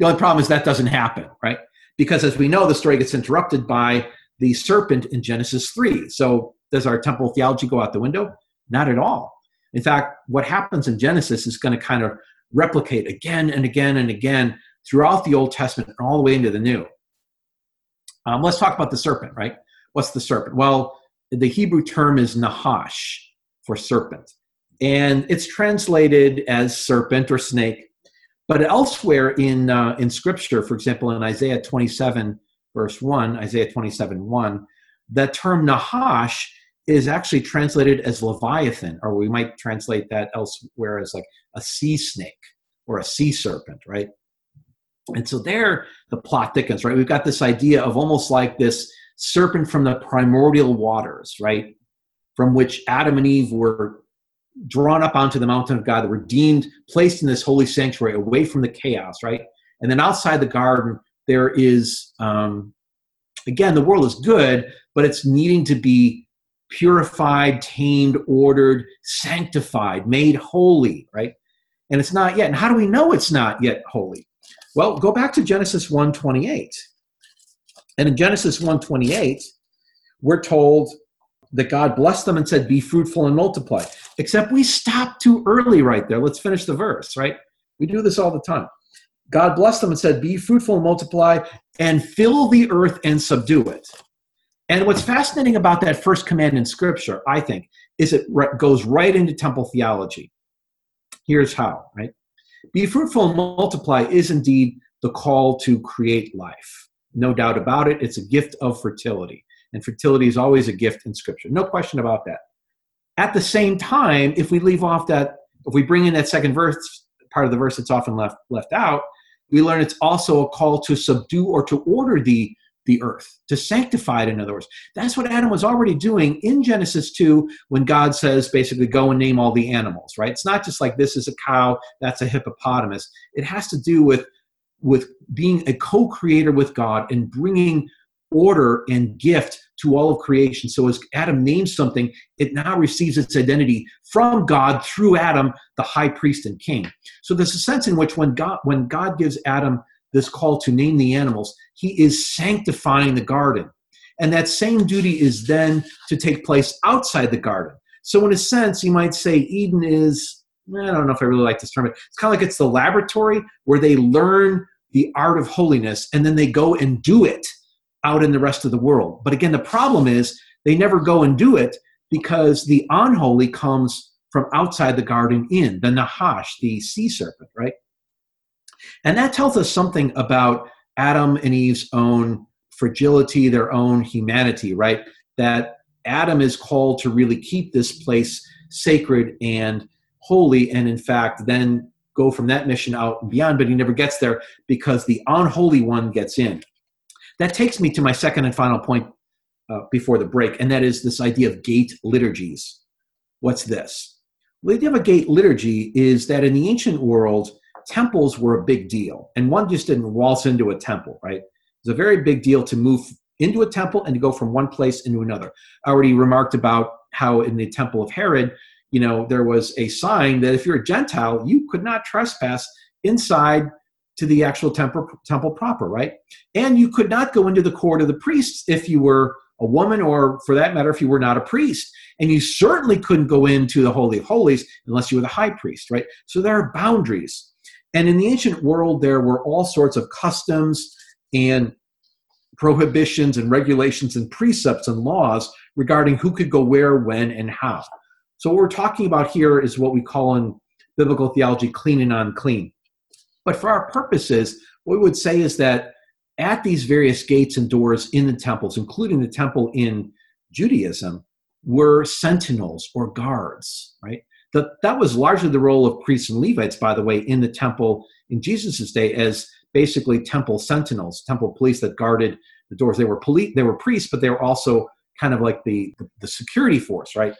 [SPEAKER 4] The only problem is that doesn't happen, right? Because as we know, the story gets interrupted by the serpent in Genesis 3. So does our temple theology go out the window? Not at all. In fact, what happens in Genesis is going to kind of replicate again and again and again throughout the Old Testament and all the way into the New. Um, let's talk about the serpent, right? What's the serpent? Well, the Hebrew term is nahash for serpent, and it's translated as serpent or snake. But elsewhere in uh, in Scripture, for example, in Isaiah 27 verse 1, Isaiah 27 1, that term nahash is actually translated as Leviathan, or we might translate that elsewhere as like a sea snake or a sea serpent, right? And so there the plot thickens, right? We've got this idea of almost like this serpent from the primordial waters, right? From which Adam and Eve were drawn up onto the mountain of God, that were deemed, placed in this holy sanctuary away from the chaos, right? And then outside the garden, there is, um, again, the world is good, but it's needing to be purified, tamed, ordered, sanctified, made holy, right? And it's not yet. And how do we know it's not yet holy? Well, go back to Genesis 1:28. And in Genesis 1:28, we're told that God blessed them and said, "Be fruitful and multiply." Except we stop too early right there. Let's finish the verse, right? We do this all the time. God blessed them and said, "Be fruitful and multiply and fill the earth and subdue it." And what's fascinating about that first command in Scripture, I think, is it goes right into temple theology. Here's how, right? Be fruitful and multiply is indeed the call to create life. No doubt about it. It's a gift of fertility. And fertility is always a gift in Scripture. No question about that. At the same time, if we leave off that, if we bring in that second verse, part of the verse that's often left, left out, we learn it's also a call to subdue or to order the the earth, to sanctify it, in other words. That's what Adam was already doing in Genesis 2 when God says, basically, go and name all the animals, right? It's not just like this is a cow, that's a hippopotamus. It has to do with, with being a co creator with God and bringing order and gift to all of creation. So as Adam names something, it now receives its identity from God through Adam, the high priest and king. So there's a sense in which when God when God gives Adam this call to name the animals, he is sanctifying the garden. And that same duty is then to take place outside the garden. So, in a sense, you might say Eden is, I don't know if I really like this term, it's kind of like it's the laboratory where they learn the art of holiness and then they go and do it out in the rest of the world. But again, the problem is they never go and do it because the unholy comes from outside the garden in, the Nahash, the sea serpent, right? And that tells us something about Adam and Eve's own fragility, their own humanity, right? That Adam is called to really keep this place sacred and holy, and in fact, then go from that mission out and beyond, but he never gets there because the unholy one gets in. That takes me to my second and final point uh, before the break, and that is this idea of gate liturgies. What's this? The idea of a gate liturgy is that in the ancient world, temples were a big deal. And one just didn't waltz into a temple, right? It's a very big deal to move into a temple and to go from one place into another. I already remarked about how in the temple of Herod, you know, there was a sign that if you're a Gentile, you could not trespass inside to the actual temple, temple proper, right? And you could not go into the court of the priests if you were a woman, or for that matter, if you were not a priest. And you certainly couldn't go into the Holy of Holies unless you were the high priest, right? So there are boundaries. And in the ancient world, there were all sorts of customs and prohibitions and regulations and precepts and laws regarding who could go where, when, and how. So, what we're talking about here is what we call in biblical theology clean and unclean. But for our purposes, what we would say is that at these various gates and doors in the temples, including the temple in Judaism, were sentinels or guards, right? That, that was largely the role of priests and Levites, by the way, in the temple in Jesus' day as basically temple sentinels, temple police that guarded the doors. They were police, they were priests, but they were also kind of like the, the, the security force, right?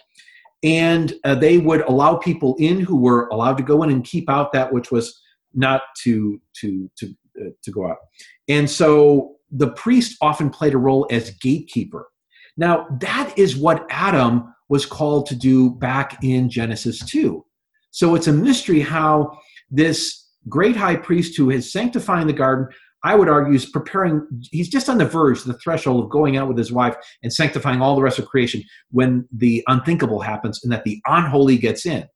[SPEAKER 4] And uh, they would allow people in who were allowed to go in and keep out that which was not to to to uh, to go out. And so the priest often played a role as gatekeeper. Now that is what Adam was called to do back in Genesis 2. So it's a mystery how this great high priest who is sanctifying the garden, I would argue, is preparing, he's just on the verge, the threshold of going out with his wife and sanctifying all the rest of creation when the unthinkable happens and that the unholy gets in.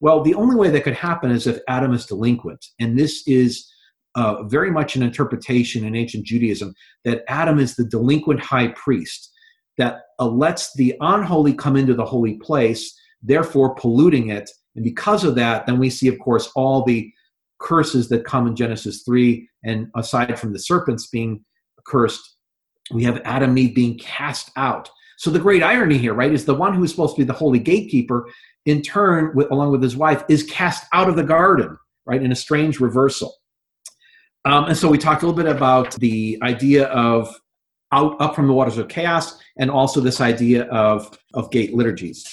[SPEAKER 4] Well, the only way that could happen is if Adam is delinquent. And this is uh, very much an interpretation in ancient Judaism that Adam is the delinquent high priest that uh, lets the unholy come into the holy place, therefore polluting it. And because of that, then we see, of course, all the curses that come in Genesis 3. And aside from the serpents being cursed, we have Adam and Eve being cast out. So the great irony here, right, is the one who is supposed to be the holy gatekeeper, in turn, with, along with his wife, is cast out of the garden, right, in a strange reversal. Um, and so we talked a little bit about the idea of out up from the waters of chaos, and also this idea of of gate liturgies.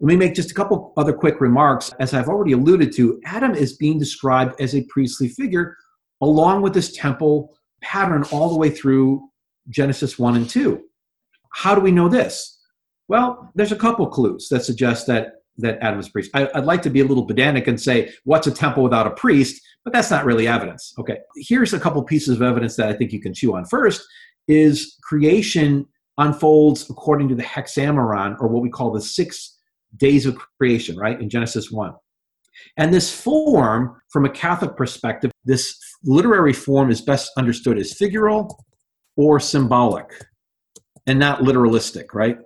[SPEAKER 4] Let me make just a couple other quick remarks. As I've already alluded to, Adam is being described as a priestly figure, along with this temple pattern all the way through Genesis 1 and 2. How do we know this? Well, there's a couple clues that suggest that that Adam is priest. I, would like to be a little pedantic and say, what's a temple without a priest? But that's not really evidence. Okay, here's a couple pieces of evidence that I think you can chew on. First is creation unfolds according to the hexameron, or what we call the six days of creation, right, in Genesis 1. And this form, from a Catholic perspective, this literary form is best understood as figural or symbolic and not literalistic, right?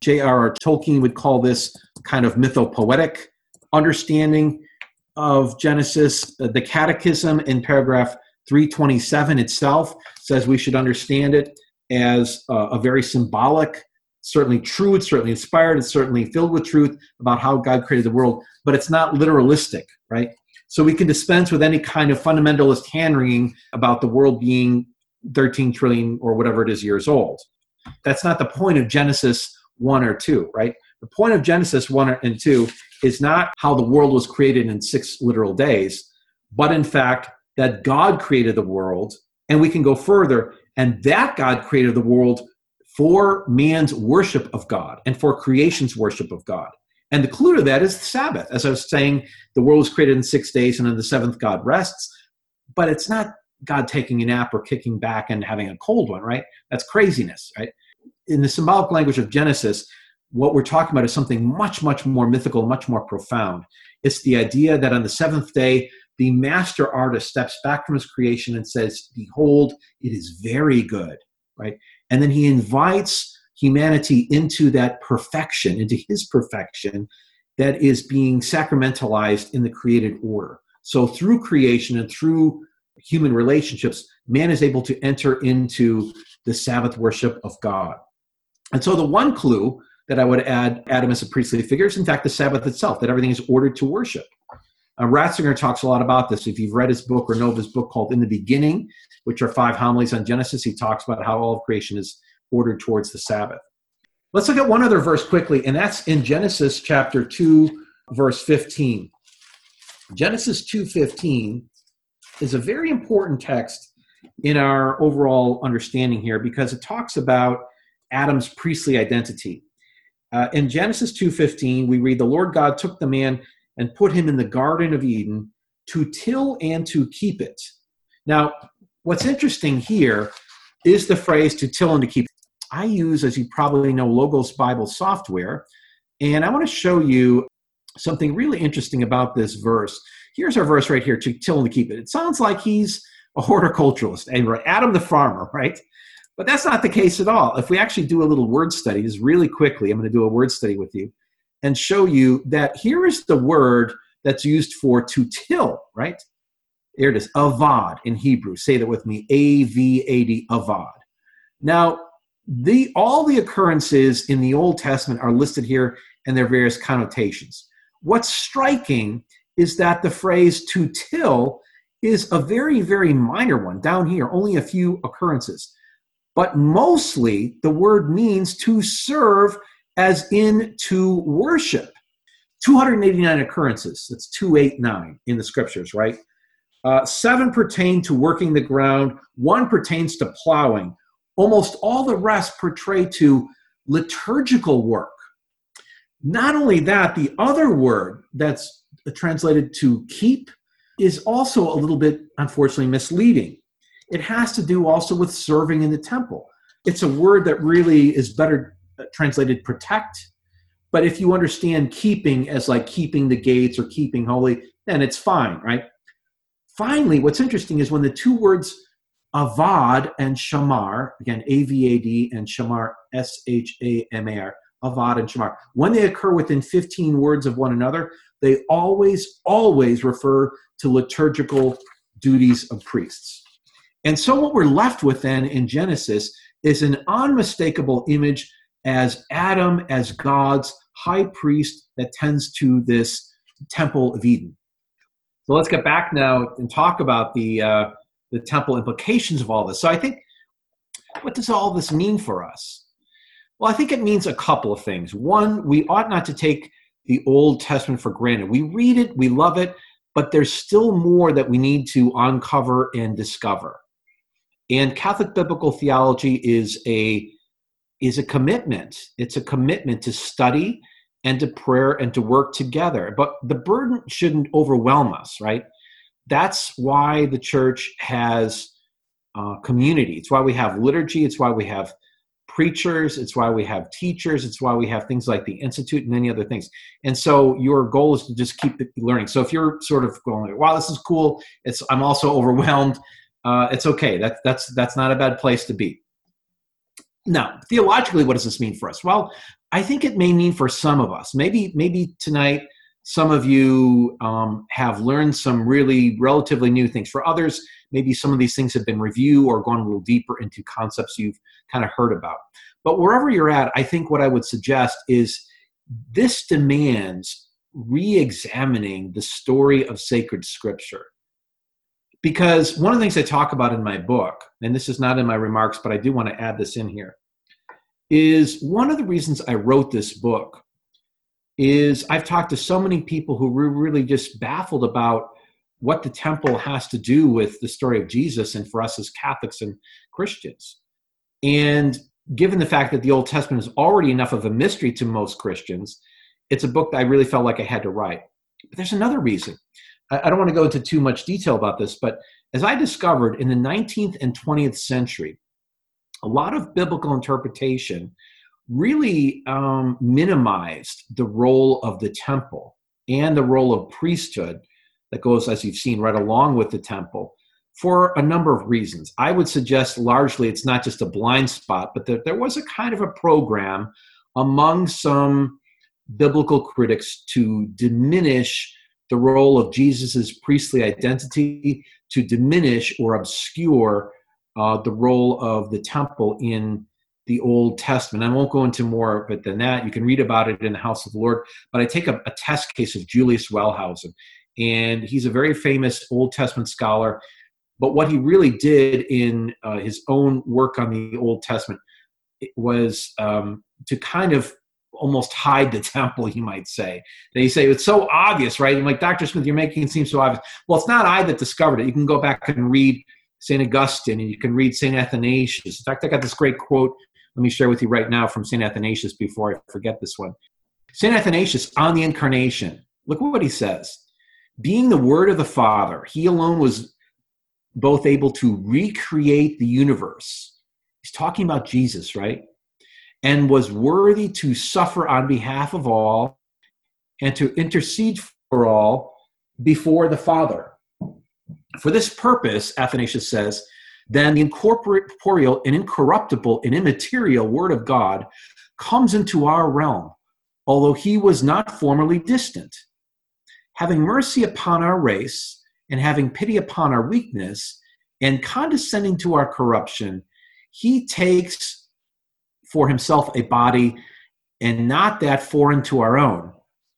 [SPEAKER 4] J.R.R. Tolkien would call this kind of mythopoetic understanding of Genesis. The Catechism in paragraph 327 itself says we should understand it as a, a very symbolic, certainly true, it's certainly inspired, it's certainly filled with truth about how God created the world, but it's not literalistic, right? So we can dispense with any kind of fundamentalist hand wringing about the world being 13 trillion or whatever it is years old. That's not the point of Genesis 1 or 2, right? The point of Genesis 1 and 2 is not how the world was created in six literal days, but in fact, that God created the world. And we can go further, and that God created the world for man's worship of God and for creation's worship of God. And the clue to that is the Sabbath. As I was saying, the world was created in six days, and on the seventh, God rests. But it's not God taking a nap or kicking back and having a cold one, right? That's craziness, right? In the symbolic language of Genesis, what we're talking about is something much, much more mythical, much more profound. It's the idea that on the seventh day, the master artist steps back from his creation and says, Behold, it is very good, right? And then he invites humanity into that perfection, into his perfection that is being sacramentalized in the created order. So through creation and through human relationships, man is able to enter into the Sabbath worship of God. And so the one clue that I would add Adam as a priestly figure is, in fact, the Sabbath itself, that everything is ordered to worship. Uh, Ratzinger talks a lot about this. If you've read his book or know of his book called In the Beginning, which are five homilies on Genesis, he talks about how all of creation is ordered towards the Sabbath. Let's look at one other verse quickly, and that's in Genesis chapter 2, verse 15. Genesis 2:15 is a very important text in our overall understanding here because it talks about Adam's priestly identity. Uh, in Genesis 2:15, we read, "The Lord God took the man and put him in the Garden of Eden to till and to keep it." Now, what's interesting here is the phrase "to till and to keep." I use, as you probably know, Logos Bible software, and I want to show you something really interesting about this verse. Here's our verse right here: "To till and to keep it." It sounds like he's a horticulturalist, Adam the farmer, right? But that's not the case at all. If we actually do a little word study, just really quickly, I'm going to do a word study with you and show you that here is the word that's used for to till, right? Here it is, avad in Hebrew. Say that with me, A V A D, avad. Now, the all the occurrences in the Old Testament are listed here and their various connotations. What's striking is that the phrase to till is a very, very minor one down here, only a few occurrences but mostly the word means to serve as in to worship. 289 occurrences, that's 289 in the scriptures, right? Uh, seven pertain to working the ground, one pertains to plowing. Almost all the rest portray to liturgical work. Not only that, the other word that's translated to keep is also a little bit, unfortunately, misleading. It has to do also with serving in the temple. It's a word that really is better Uh, translated protect. But if you understand keeping as like keeping the gates or keeping holy, then it's fine, right? Finally, what's interesting is when the two words avad and shamar, again, A V A D and shamar, S H A M A R, avad and shamar, when they occur within 15 words of one another, they always, always refer to liturgical duties of priests. And so what we're left with then in Genesis is an unmistakable image as Adam as God's high priest that tends to this temple of Eden. So let's get back now and talk about the uh, the temple implications of all this. So I think, what does all this mean for us? Well, I think it means a couple of things. One, we ought not to take the Old Testament for granted. We read it, we love it, but there's still more that we need to uncover and discover. And Catholic biblical theology is a is a commitment. It's a commitment to study and to prayer and to work together. But the burden shouldn't overwhelm us, right? That's why the church has uh, community. It's why we have liturgy. It's why we have preachers. It's why we have teachers. It's why we have things like the Institute and many other things. And so your goal is to just keep learning. So if you're sort of going, wow, this is cool. It's I'm also overwhelmed uh, it's okay. That's that's that's not a bad place to be. Now, theologically, what does this mean for us? Well, I think it may mean for some of us. Maybe maybe tonight some of you um, have learned some really relatively new things. For others, maybe some of these things have been reviewed or gone a little deeper into concepts you've kind of heard about. But wherever you're at, I think what I would suggest is this demands re examining the story of sacred scripture because one of the things I talk about in my book, and this is not in my remarks, but I do want to add this in here, is one of the reasons I wrote this book is I've talked to so many people who were really just baffled about what the temple has to do with the story of Jesus and for us as Catholics and Christians. And given the fact that the Old Testament is already enough of a mystery to most Christians, it's a book that I really felt like I had to write. But there's another reason. I don't want to go into too much detail about this, but as I discovered in the 19th and 20th century, a lot of biblical interpretation really um, minimized the role of the temple and the role of priesthood that goes, as you've seen, right along with the temple for a number of reasons. I would suggest largely it's not just a blind spot, but that there was a kind of a program among some biblical critics to diminish the role of Jesus' priestly identity to diminish or obscure uh, the role of the temple in the Old Testament. I won't go into more of it than that. You can read about it in the House of the Lord. But I take a, a test case of Julius Wellhausen, and he's a very famous Old Testament scholar. But what he really did in uh, his own work on the Old Testament was um, to kind of almost hide the temple, you might say. They say it's so obvious, right? And like Dr. Smith, you're making it seem so obvious. Well, it's not I that discovered it. You can go back and read St. Augustine and you can read St. Athanasius. In fact, I got this great quote. Let me share with you right now from St. Athanasius before I forget this one. St. Athanasius on the incarnation. Look what he says. Being the word of the Father, he alone was both able to recreate the universe. He's talking about Jesus, right? And was worthy to suffer on behalf of all and to intercede for all before the Father. For this purpose, Athanasius says, then the incorporeal and incorruptible and immaterial Word of God comes into our realm, although he was not formerly distant. Having mercy upon our race, and having pity upon our weakness, and condescending to our corruption, he takes for himself a body and not that foreign to our own.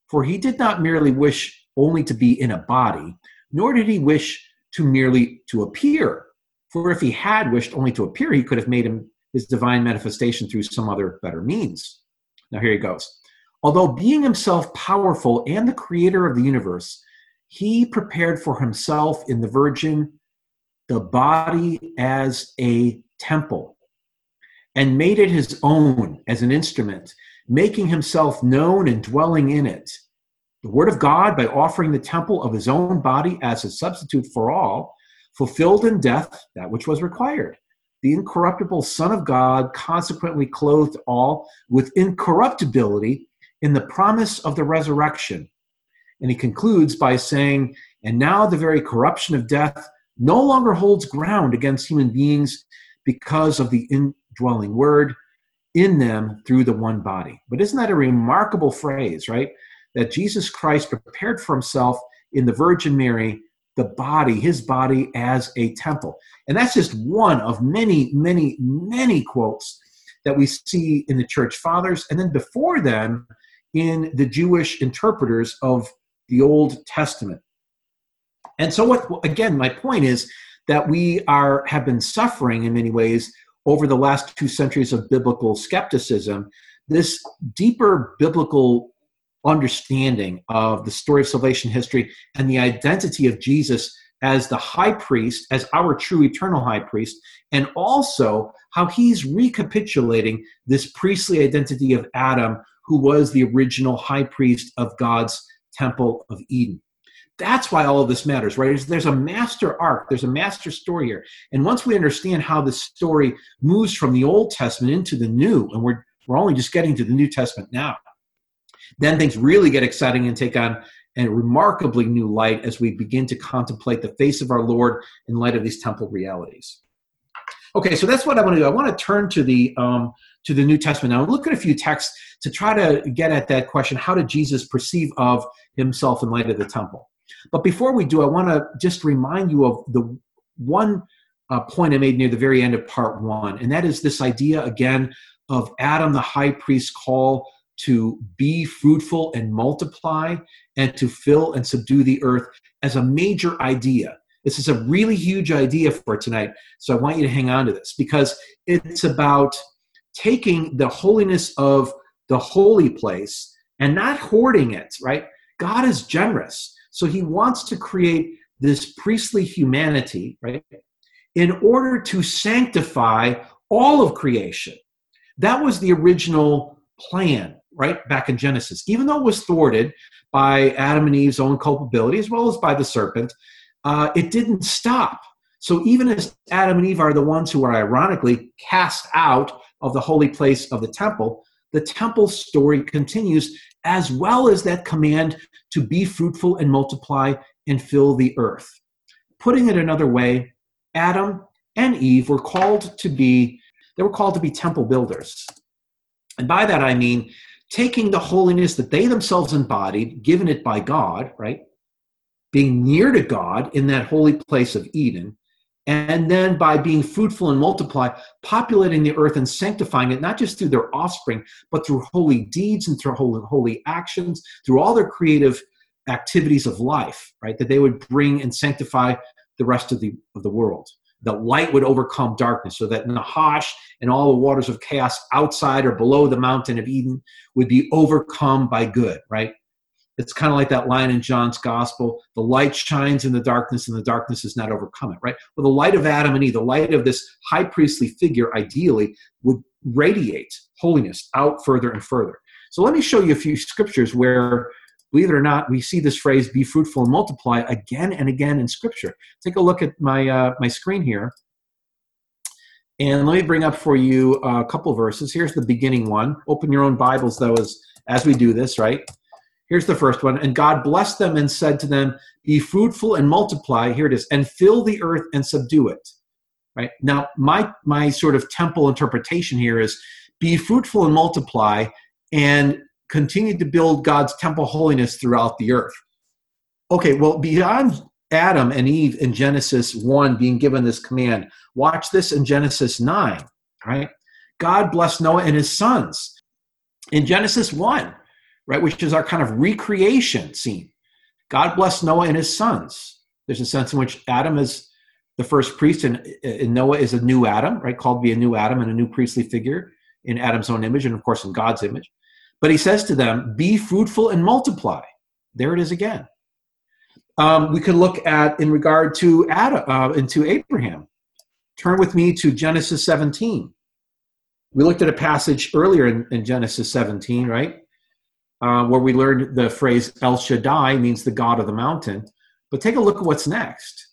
[SPEAKER 4] For he did not merely wish only to be in a body, nor did he wish to merely to appear. For if he had wished only to appear, he could have made him his divine manifestation through some other better means. Now here he goes. Although being himself powerful and the creator of the universe, he prepared for himself in the Virgin the body as a temple and made it his own as an instrument, making himself known and dwelling in it. The Word of God, by offering the temple of his own body as a substitute for all, fulfilled in death that which was required. The incorruptible Son of God consequently clothed all with incorruptibility in the promise of the resurrection. And he concludes by saying, And now the very corruption of death no longer holds ground against human beings because of the indwelling word in them through the one body. But isn't that a remarkable phrase, right? That Jesus Christ prepared for himself in the Virgin Mary the body, his body as a temple. And that's just one of many, many, many quotes that we see in the church fathers. And then before them, in the Jewish interpreters of the Old Testament. And so, what again, my point is that we are have been suffering in many ways over the last two centuries of biblical skepticism. This deeper biblical understanding of the story of salvation history and the identity of Jesus as the high priest, as our true eternal high priest, and also how he's recapitulating this priestly identity of Adam, who was the original high priest of God's temple of Eden. That's why all of this matters, right? There's a master arc, there's a master story here. And once we understand how the story moves from the Old Testament into the New, and we're, we're only just getting to the New Testament now, then things really get exciting and take on a remarkably new light as we begin to contemplate the face of our Lord in light of these temple realities. Okay, so that's what I want to do. I want to turn to the um, to the New Testament now. Look at a few texts to try to get at that question: How did Jesus perceive of himself in light of the temple? But before we do, I want to just remind you of the one uh, point I made near the very end of part one, and that is this idea again of Adam, the high priest, call to be fruitful and multiply and to fill and subdue the earth as a major idea. This is a really huge idea for tonight. So I want you to hang on to this because it's about taking the holiness of the holy place and not hoarding it, right? God is generous. So he wants to create this priestly humanity, right? In order to sanctify all of creation. That was the original plan right back in Genesis. Even though it was thwarted by Adam and Eve's own culpability as well as by the serpent, uh, it didn't stop. So even as Adam and Eve are the ones who are ironically cast out of the holy place of the temple, the temple story continues as well as that command to be fruitful and multiply and fill the earth. Putting it another way, Adam and Eve were called to be they were called to be temple builders. And by that I mean taking the holiness that they themselves embodied, given it by God, right? Being near to God in that holy place of Eden, and then by being fruitful and multiply, populating the earth and sanctifying it, not just through their offspring, but through holy deeds and through holy, holy actions, through all their creative activities of life, right? That they would bring and sanctify the rest of the, of the world That light would overcome darkness, so that Nahash and all the waters of chaos outside or below the mountain of Eden would be overcome by good, right? It's kind of like that line in John's gospel the light shines in the darkness, and the darkness is not overcome it, right? Well, the light of Adam and Eve, the light of this high priestly figure, ideally, would radiate holiness out further and further. So let me show you a few scriptures where believe it or not, we see this phrase "be fruitful and multiply" again and again in Scripture. Take a look at my uh, my screen here, and let me bring up for you a couple verses. Here's the beginning one. Open your own Bibles, though, as as we do this, right? Here's the first one. And God blessed them and said to them, Be fruitful and multiply. Here it is, and fill the earth and subdue it. Right? Now, my my sort of temple interpretation here is be fruitful and multiply and continue to build God's temple holiness throughout the earth. Okay, well, beyond Adam and Eve in Genesis 1 being given this command, watch this in Genesis 9, right? God blessed Noah and his sons. In Genesis 1, right, which is our kind of recreation scene, God blessed Noah and his sons. There's a sense in which Adam is the first priest and, and Noah is a new Adam, right, called to be a new Adam and a new priestly figure in Adam's own image and, of course, in God's image. But he says to them, Be fruitful and multiply. There it is again. Um, we could look at in regard to Adam uh, and to Abraham. Turn with me to Genesis 17. We looked at a passage earlier in, in Genesis 17, right? Uh, where we learned the phrase El Shaddai means the God of the mountain. But take a look at what's next.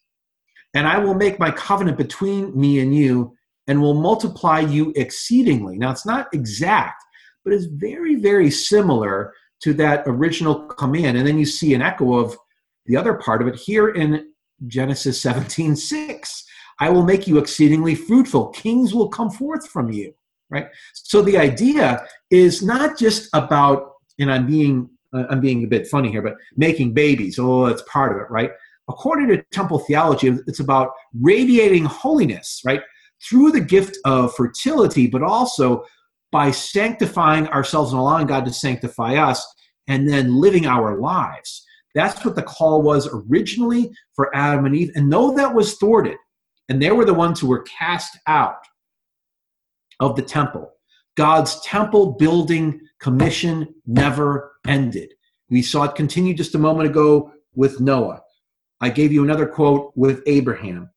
[SPEAKER 4] And I will make my covenant between me and you and will multiply you exceedingly. Now, it's not exact, but it's very, very similar to that original command. And then you see an echo of the other part of it here in Genesis 17 6. I will make you exceedingly fruitful. Kings will come forth from you, right? So the idea is not just about, and I'm being uh, I'm being a bit funny here, but making babies. Oh, that's part of it, right? According to temple theology, it's about radiating holiness, right? Through the gift of fertility, but also by sanctifying ourselves and allowing God to sanctify us and then living our lives. That's what the call was originally for Adam and Eve. And though that was thwarted, and they were the ones who were cast out of the temple, God's temple building commission never ended. We saw it continue just a moment ago with Noah. I gave you another quote with Abraham.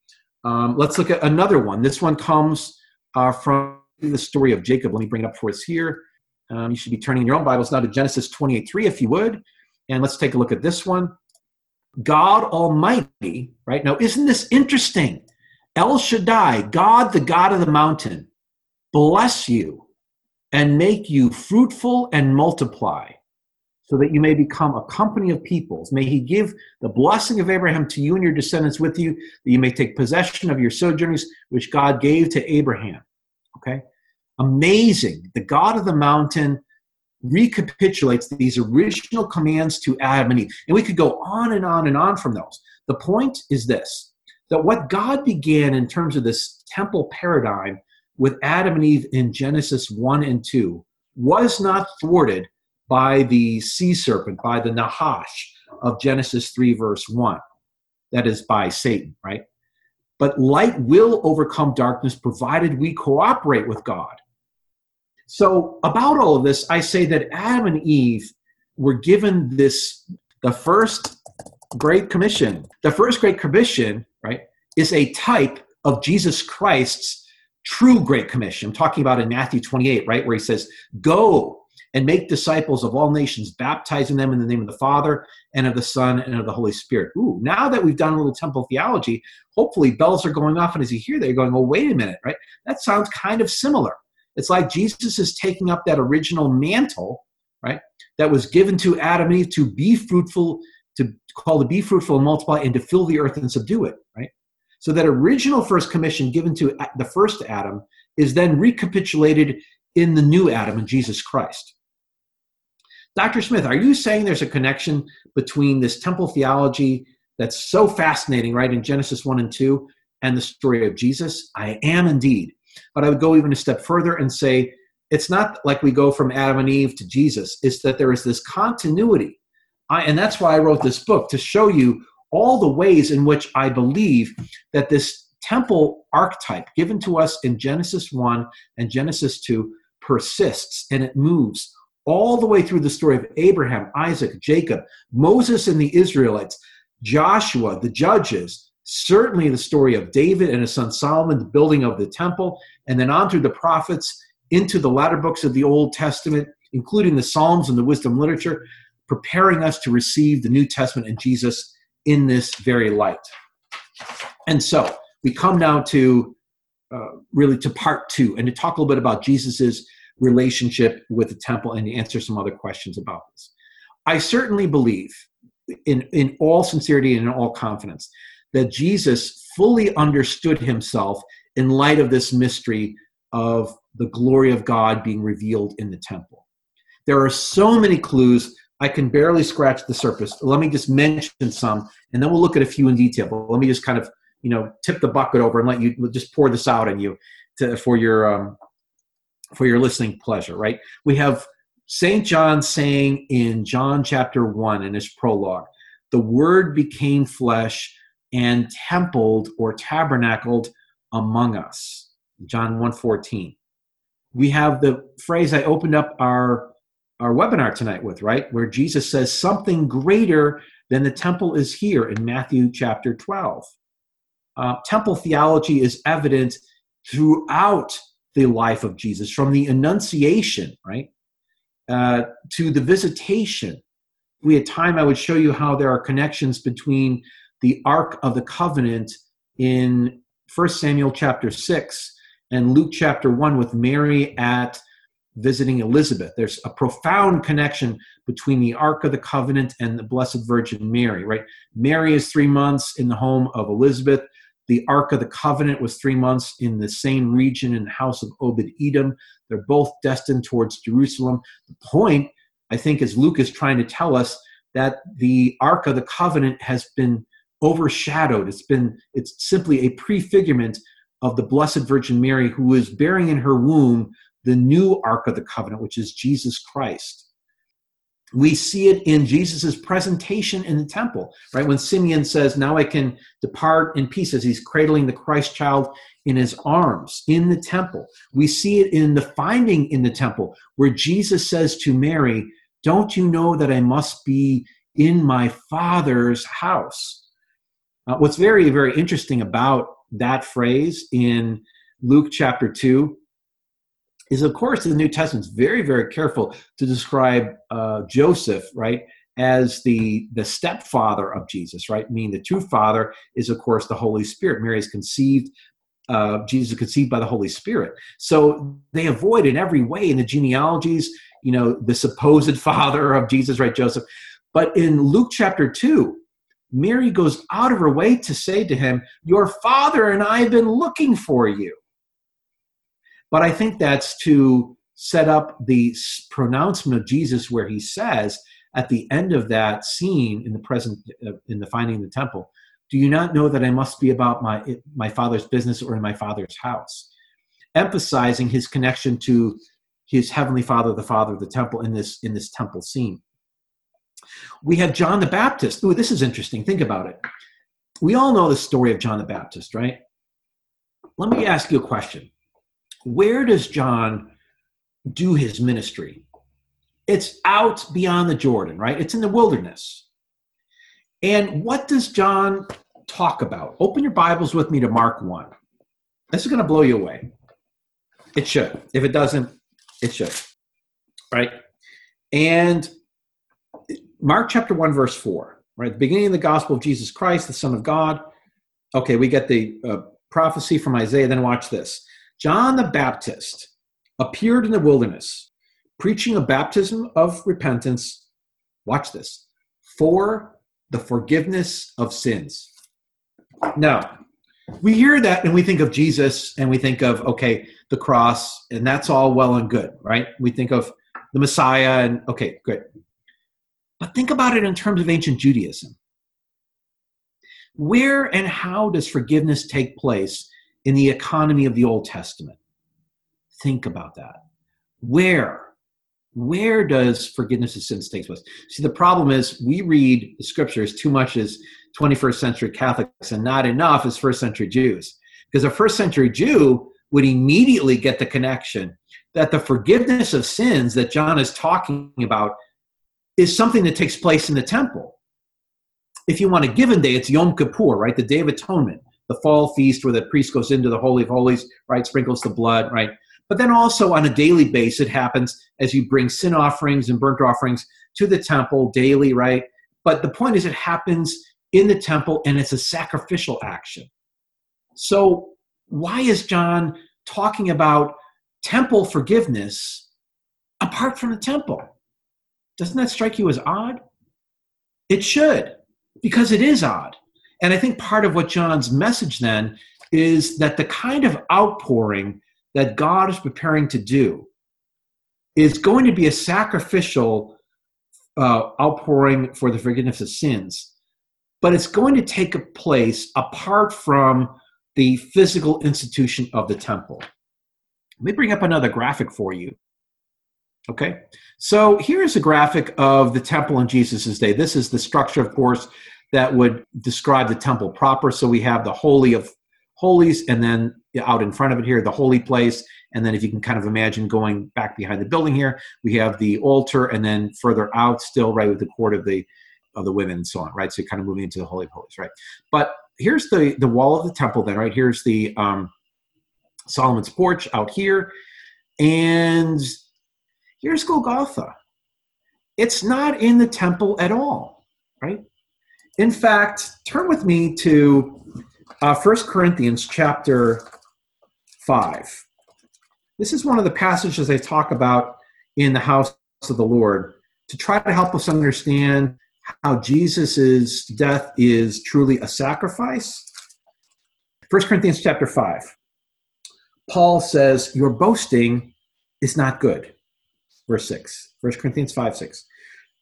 [SPEAKER 4] Um, let's look at another one. This one comes uh, from the story of Jacob. Let me bring it up for us here. Um, you should be turning your own Bibles now to Genesis 28 3, if you would. And let's take a look at this one. God Almighty, right? Now, isn't this interesting? El Shaddai, God, the God of the mountain, bless you and make you fruitful and multiply so that you may become a company of peoples. May he give the blessing of Abraham to you and your descendants with you, that you may take possession of your sojournings, which God gave to Abraham. Okay? Amazing. The God of the mountain recapitulates these original commands to Adam and Eve. And we could go on and on and on from those. The point is this that what God began in terms of this temple paradigm with Adam and Eve in Genesis 1 and 2 was not thwarted by the sea serpent, by the Nahash of Genesis 3, verse 1. That is by Satan, right? But light will overcome darkness provided we cooperate with God. So, about all of this, I say that Adam and Eve were given this, the first Great Commission. The first Great Commission, right, is a type of Jesus Christ's true Great Commission. I'm talking about in Matthew 28, right, where he says, Go and make disciples of all nations, baptizing them in the name of the Father and of the Son and of the Holy Spirit. Ooh, now that we've done a little temple theology, hopefully bells are going off, and as you hear that, you're going, well, wait a minute, right? That sounds kind of similar. It's like Jesus is taking up that original mantle, right, that was given to Adam and Eve to be fruitful, to call to be fruitful and multiply and to fill the earth and subdue it, right? So that original first commission given to the first Adam is then recapitulated in the new Adam in Jesus Christ. Dr. Smith, are you saying there's a connection between this temple theology that's so fascinating, right, in Genesis 1 and 2, and the story of Jesus? I am indeed. But I would go even a step further and say it's not like we go from Adam and Eve to Jesus, it's that there is this continuity. I, and that's why I wrote this book to show you all the ways in which I believe that this temple archetype given to us in Genesis 1 and Genesis 2 persists and it moves all the way through the story of Abraham, Isaac, Jacob, Moses and the Israelites, Joshua, the judges, certainly the story of David and his son Solomon, the building of the temple, and then on through the prophets into the latter books of the Old Testament, including the Psalms and the wisdom literature, preparing us to receive the New Testament and Jesus in this very light. And so we come now to uh, really to part two and to talk a little bit about Jesus's relationship with the temple and to answer some other questions about this. I certainly believe, in, in all sincerity and in all confidence, that Jesus fully understood himself in light of this mystery of the glory of God being revealed in the temple. There are so many clues, I can barely scratch the surface. Let me just mention some, and then we'll look at a few in detail. But let me just kind of, you know, tip the bucket over and let you just pour this out on you to, for your um, for your listening pleasure. Right? We have Saint John saying in John chapter one in his prologue, "The Word became flesh." and templed or tabernacled among us. John 1:14. We have the phrase I opened up our our webinar tonight with, right? Where Jesus says something greater than the temple is here in Matthew chapter 12. Uh, temple theology is evident throughout the life of Jesus, from the Annunciation, right? uh, to the visitation. We had time, I would show you how there are connections between the Ark of the Covenant in 1 Samuel chapter 6 and Luke chapter 1 with Mary at visiting Elizabeth. There's a profound connection between the Ark of the Covenant and the Blessed Virgin Mary, right? Mary is three months in the home of Elizabeth. The Ark of the Covenant was three months in the same region in the house of Obed Edom. They're both destined towards Jerusalem. The point, I think, is Luke is trying to tell us that the Ark of the Covenant has been overshadowed. It's been, it's simply a prefigurement of the Blessed Virgin Mary who is bearing in her womb the new Ark of the Covenant, which is Jesus Christ. We see it in Jesus' presentation in the temple, right? When Simeon says, Now I can depart in peace as he's cradling the Christ child in his arms in the temple. We see it in the finding in the temple, where Jesus says to Mary, Don't you know that I must be in my Father's house? Uh, what's very, very interesting about that phrase in Luke chapter 2 is, of course, the New Testament's very, very careful to describe uh, Joseph, right, as the the stepfather of Jesus, right? Meaning the true father is, of course, the Holy Spirit. Mary is conceived. Uh, Jesus conceived by the Holy Spirit. So they avoid in every way in the genealogies, you know, the supposed father of Jesus, right, Joseph. But in Luke chapter 2, Mary goes out of her way to say to him, Your father and I have been looking for you. But I think that's to set up the pronouncement of Jesus where he says at the end of that scene in the present uh, in the finding of the temple, do you not know that I must be about my my father's business or in my father's house? Emphasizing his connection to his heavenly father, the father of the temple in this in this temple scene. We have John the Baptist. Ooh, this is interesting. Think about it. We all know the story of John the Baptist, right? Let me ask you a question where does John do his ministry? It's out beyond the Jordan, right? It's in the wilderness. And what does John talk about? Open your Bibles with me to Mark 1. This is going to blow you away. It should. If it doesn't, it should. Right? And Mark chapter 1, verse 4, right? The beginning of the gospel of Jesus Christ, the Son of God. Okay, we get the uh, prophecy from Isaiah. Then watch this. John the Baptist appeared in the wilderness, preaching a baptism of repentance. Watch this for the forgiveness of sins. Now, we hear that and we think of Jesus and we think of, okay, the cross, and that's all well and good, right? We think of the Messiah and, okay, good. But think about it in terms of ancient Judaism. Where and how does forgiveness take place in the economy of the Old Testament. Think about that. Where? Where does forgiveness of sins take place? See, the problem is we read the scriptures too much as 21st century Catholics and not enough as first century Jews. Because a first century Jew would immediately get the connection that the forgiveness of sins that John is talking about is something that takes place in the temple. If you want a given day, it's Yom Kippur, right? The Day of Atonement the fall feast where the priest goes into the Holy of Holies, right, sprinkles the blood, right? But then also on a daily basis, it happens as you bring sin offerings and burnt offerings to the temple daily, right? But the point is, it happens in the temple and it's a sacrificial action. So, why is John talking about temple forgiveness apart from the temple? Doesn't that strike you as odd? It should, because it is odd. And I think part of what John's message then is that the kind of outpouring that God is preparing to do is going to be a sacrificial uh, outpouring for the forgiveness of sins, but it's going to take a place apart from the physical institution of the temple. Let me bring up another graphic for you. Okay, so here's a graphic of the temple in Jesus' day. This is the structure, of course, that would describe the temple proper. So we have the Holy of Holies, and then out in front of it here, the holy place. And then, if you can kind of imagine going back behind the building here, we have the altar, and then further out, still right with the court of the of the women and so on, right? So kind of moving into the holy of holies, right? But here's the the wall of the temple. Then, right here's the um, Solomon's porch out here, and here's Golgotha, it's not in the temple at all, right? In fact, turn with me to uh, 1 Corinthians chapter 5. This is one of the passages they talk about in the house of the Lord to try to help us understand how Jesus' death is truly a sacrifice. 1 Corinthians chapter 5. Paul says, Your boasting is not good. Verse 6. 1 Corinthians 5 6.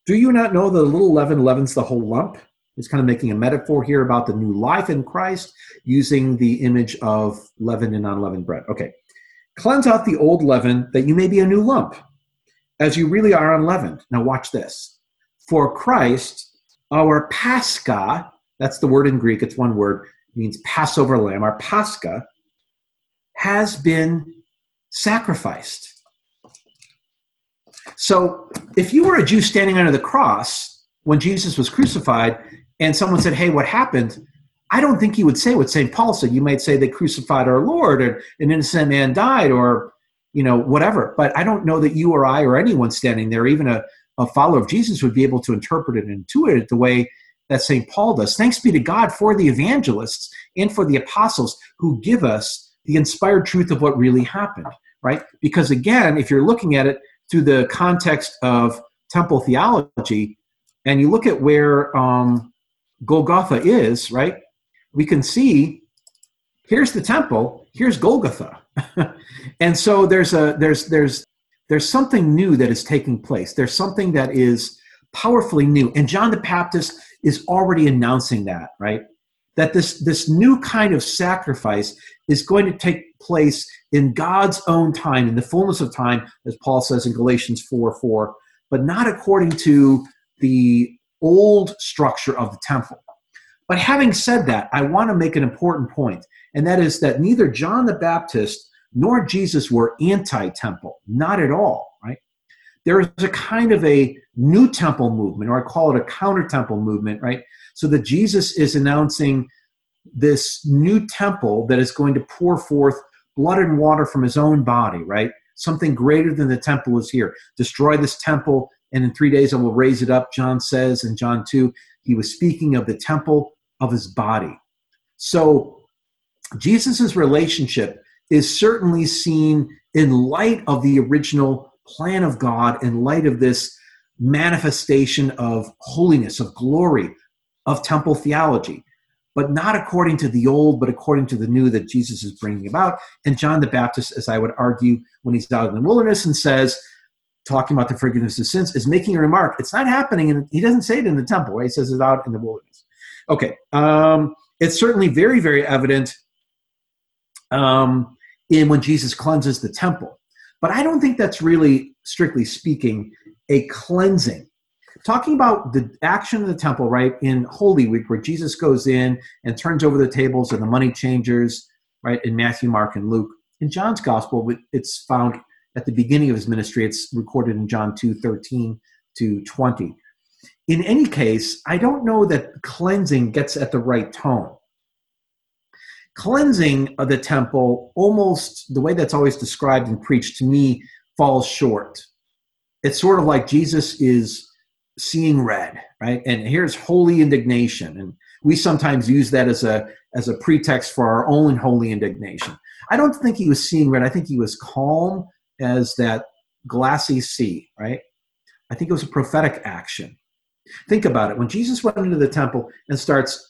[SPEAKER 4] Do you not know that a little leaven leavens the whole lump? He's kind of making a metaphor here about the new life in Christ using the image of leaven and unleavened bread. Okay. Cleanse out the old leaven that you may be a new lump, as you really are unleavened. Now, watch this. For Christ, our Pascha, that's the word in Greek, it's one word, means Passover lamb, our Pascha, has been sacrificed. So, if you were a Jew standing under the cross when Jesus was crucified, and someone said, Hey, what happened? I don't think you would say what St. Paul said. You might say they crucified our Lord or an innocent man died or, you know, whatever. But I don't know that you or I or anyone standing there, even a, a follower of Jesus, would be able to interpret it and intuit it the way that St. Paul does. Thanks be to God for the evangelists and for the apostles who give us the inspired truth of what really happened, right? Because again, if you're looking at it through the context of temple theology, and you look at where um, Golgotha is, right? We can see here's the temple, here's Golgotha. and so there's a there's there's there's something new that is taking place. There's something that is powerfully new. And John the Baptist is already announcing that, right? That this this new kind of sacrifice is going to take place in God's own time, in the fullness of time, as Paul says in Galatians 4 4, but not according to the old structure of the temple. But having said that, I want to make an important point, and that is that neither John the Baptist nor Jesus were anti temple, not at all, right? There is a kind of a new temple movement, or I call it a counter temple movement, right? So that Jesus is announcing this new temple that is going to pour forth blood and water from his own body, right? Something greater than the temple is here. Destroy this temple, and in three days I will raise it up, John says in John 2. He was speaking of the temple of his body. So Jesus' relationship is certainly seen in light of the original plan of God, in light of this manifestation of holiness, of glory, of temple theology, but not according to the old, but according to the new that Jesus is bringing about. And John the Baptist, as I would argue, when he's out in the wilderness and says, talking about the forgiveness of sins, is making a remark. It's not happening, and he doesn't say it in the temple, right? He says it out in the wilderness. Okay, um, it's certainly very, very evident um, in when Jesus cleanses the temple. But I don't think that's really, strictly speaking, a cleansing. Talking about the action of the temple, right, in Holy Week, where Jesus goes in and turns over the tables of the money changers, right, in Matthew, Mark, and Luke. In John's Gospel, it's found at the beginning of his ministry. It's recorded in John 2 13 to 20. In any case, I don't know that cleansing gets at the right tone. Cleansing of the temple almost the way that's always described and preached to me falls short. It's sort of like jesus is seeing red right? And here's holy indignation. And we sometimes use that as a as a pretext for our own holy indignation. I don't think he was seeing red. I think he was calm as that glassy sea right i think it was a prophetic action think about it when jesus went into the temple and starts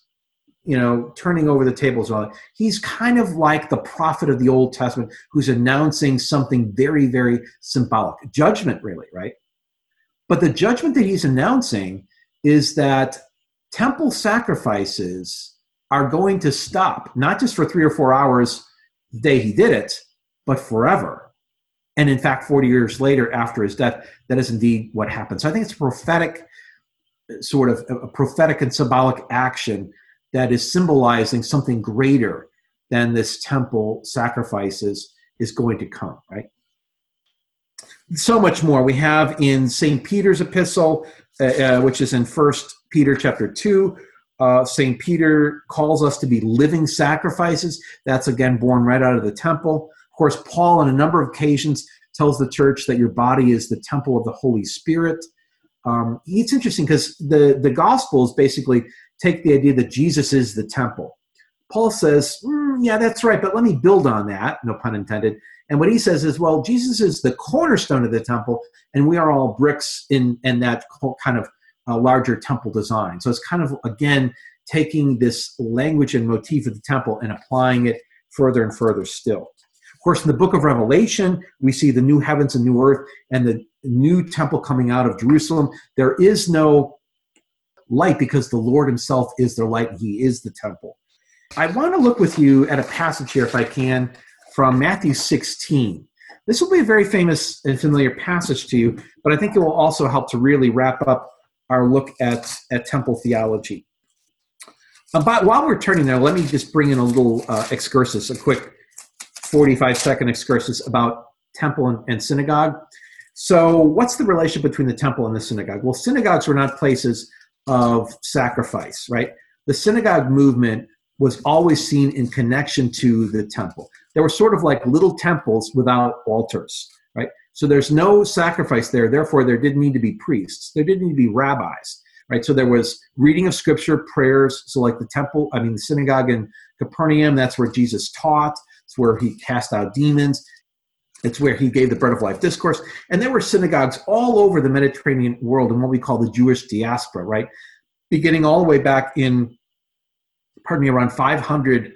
[SPEAKER 4] you know, turning over the tables. All he's kind of like the prophet of the Old Testament who's announcing something very, very symbolic, judgment, really, right? But the judgment that he's announcing is that temple sacrifices are going to stop, not just for three or four hours the day he did it, but forever. And in fact, 40 years later, after his death, that is indeed what happened. So I think it's a prophetic, sort of a prophetic and symbolic action that is symbolizing something greater than this temple sacrifices is going to come, right? So much more. We have in St. Peter's epistle, uh, uh, which is in First Peter chapter 2. Uh, St. Peter calls us to be living sacrifices. That's again born right out of the temple. Of course, Paul, on a number of occasions, tells the church that your body is the temple of the Holy Spirit. um, it's interesting because the, the Gospels basically take the idea that Jesus is the temple. Paul says, mm, yeah, that's right, but let me build on that, no pun intended. And what he says is, well, Jesus is the cornerstone of the temple, and we are all bricks in, in that kind of uh, larger temple design. So it's kind of, again, taking this language and motif of the temple and applying it further and further still. Of course, in the book of Revelation, we see the new heavens and new earth and the new temple coming out of Jerusalem. There is no light because the Lord Himself is their light and He is the temple. I want to look with you at a passage here, if I can, from Matthew 16. This will be a very famous and familiar passage to you, but I think it will also help to really wrap up our look at, at temple theology. Uh, but while we're turning there, let me just bring in a little uh, excursus, a quick 45 second excursus about temple and, and synagogue. So, what's the relationship between the temple and the synagogue? Well, synagogues were not places of sacrifice, right? The synagogue movement was always seen in connection to the temple. They were sort of like little temples without altars, right? So there's no sacrifice there. Therefore, there didn't need to be priests. There didn't need to be rabbis, right? So there was reading of scripture, prayers. So like the temple, I mean, the synagogue in Capernaum, that's where Jesus taught. It's where he cast out demons. It's where he gave the bread of life discourse. And there were synagogues all over the Mediterranean world in what we call the Jewish diaspora, right? Beginning all the way back in, pardon me, around 500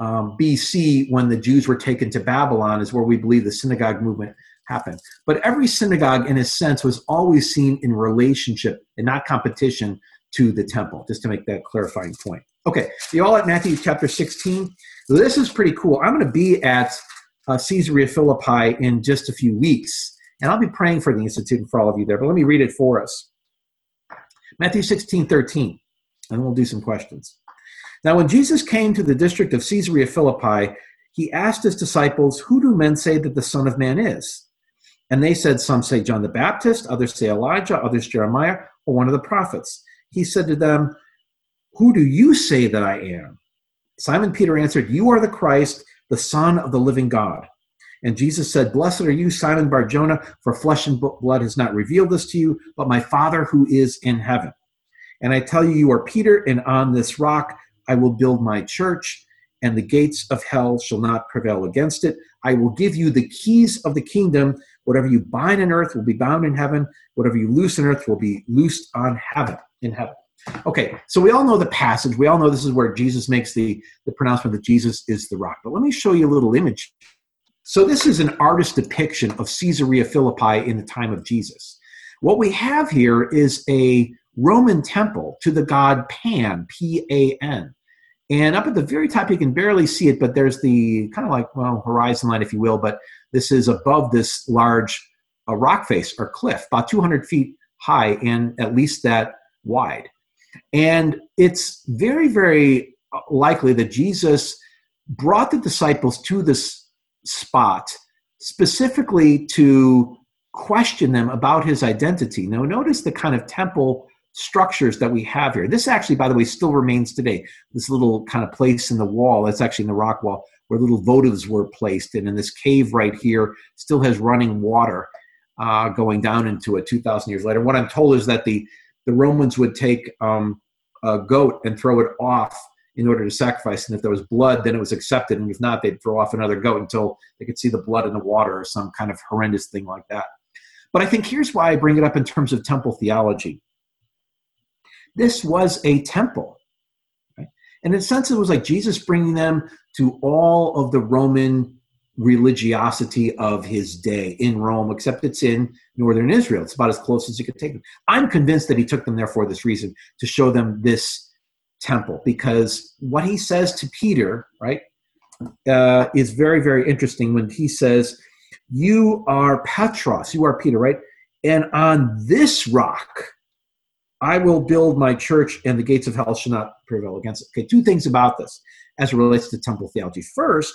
[SPEAKER 4] um, BC when the Jews were taken to Babylon, is where we believe the synagogue movement happened. But every synagogue, in a sense, was always seen in relationship and not competition to the temple, just to make that clarifying point. Okay, you all at Matthew chapter 16. This is pretty cool. I'm going to be at uh, Caesarea Philippi in just a few weeks. And I'll be praying for the Institute and for all of you there. But let me read it for us Matthew 16, 13. And we'll do some questions. Now, when Jesus came to the district of Caesarea Philippi, he asked his disciples, Who do men say that the Son of Man is? And they said, Some say John the Baptist, others say Elijah, others Jeremiah, or one of the prophets. He said to them, Who do you say that I am? Simon Peter answered, You are the Christ the Son of the living God. And Jesus said, Blessed are you, Simon Barjona, for flesh and blood has not revealed this to you, but my Father who is in heaven. And I tell you, you are Peter, and on this rock I will build my church, and the gates of hell shall not prevail against it. I will give you the keys of the kingdom. Whatever you bind on earth will be bound in heaven. Whatever you loose on earth will be loosed on heaven in heaven. Okay, so we all know the passage. We all know this is where Jesus makes the, the pronouncement that Jesus is the rock. But let me show you a little image. So, this is an artist depiction of Caesarea Philippi in the time of Jesus. What we have here is a Roman temple to the god Pan, P A N. And up at the very top, you can barely see it, but there's the kind of like, well, horizon line, if you will, but this is above this large uh, rock face or cliff, about 200 feet high and at least that wide. And it's very, very likely that Jesus brought the disciples to this spot specifically to question them about his identity. Now, notice the kind of temple structures that we have here. This actually, by the way, still remains today. This little kind of place in the wall, that's actually in the rock wall, where little votives were placed. And in this cave right here, still has running water uh, going down into it 2,000 years later. What I'm told is that the the Romans would take um, a goat and throw it off in order to sacrifice. And if there was blood, then it was accepted. And if not, they'd throw off another goat until they could see the blood in the water or some kind of horrendous thing like that. But I think here's why I bring it up in terms of temple theology. This was a temple. Right? And in a sense, it was like Jesus bringing them to all of the Roman religiosity of his day in Rome, except it's in northern Israel. It's about as close as you could take them. I'm convinced that he took them there for this reason to show them this temple, because what he says to Peter, right, uh, is very, very interesting when he says, You are Petros, you are Peter, right? And on this rock, I will build my church, and the gates of hell shall not prevail against it. Okay, two things about this as it relates to temple theology. First,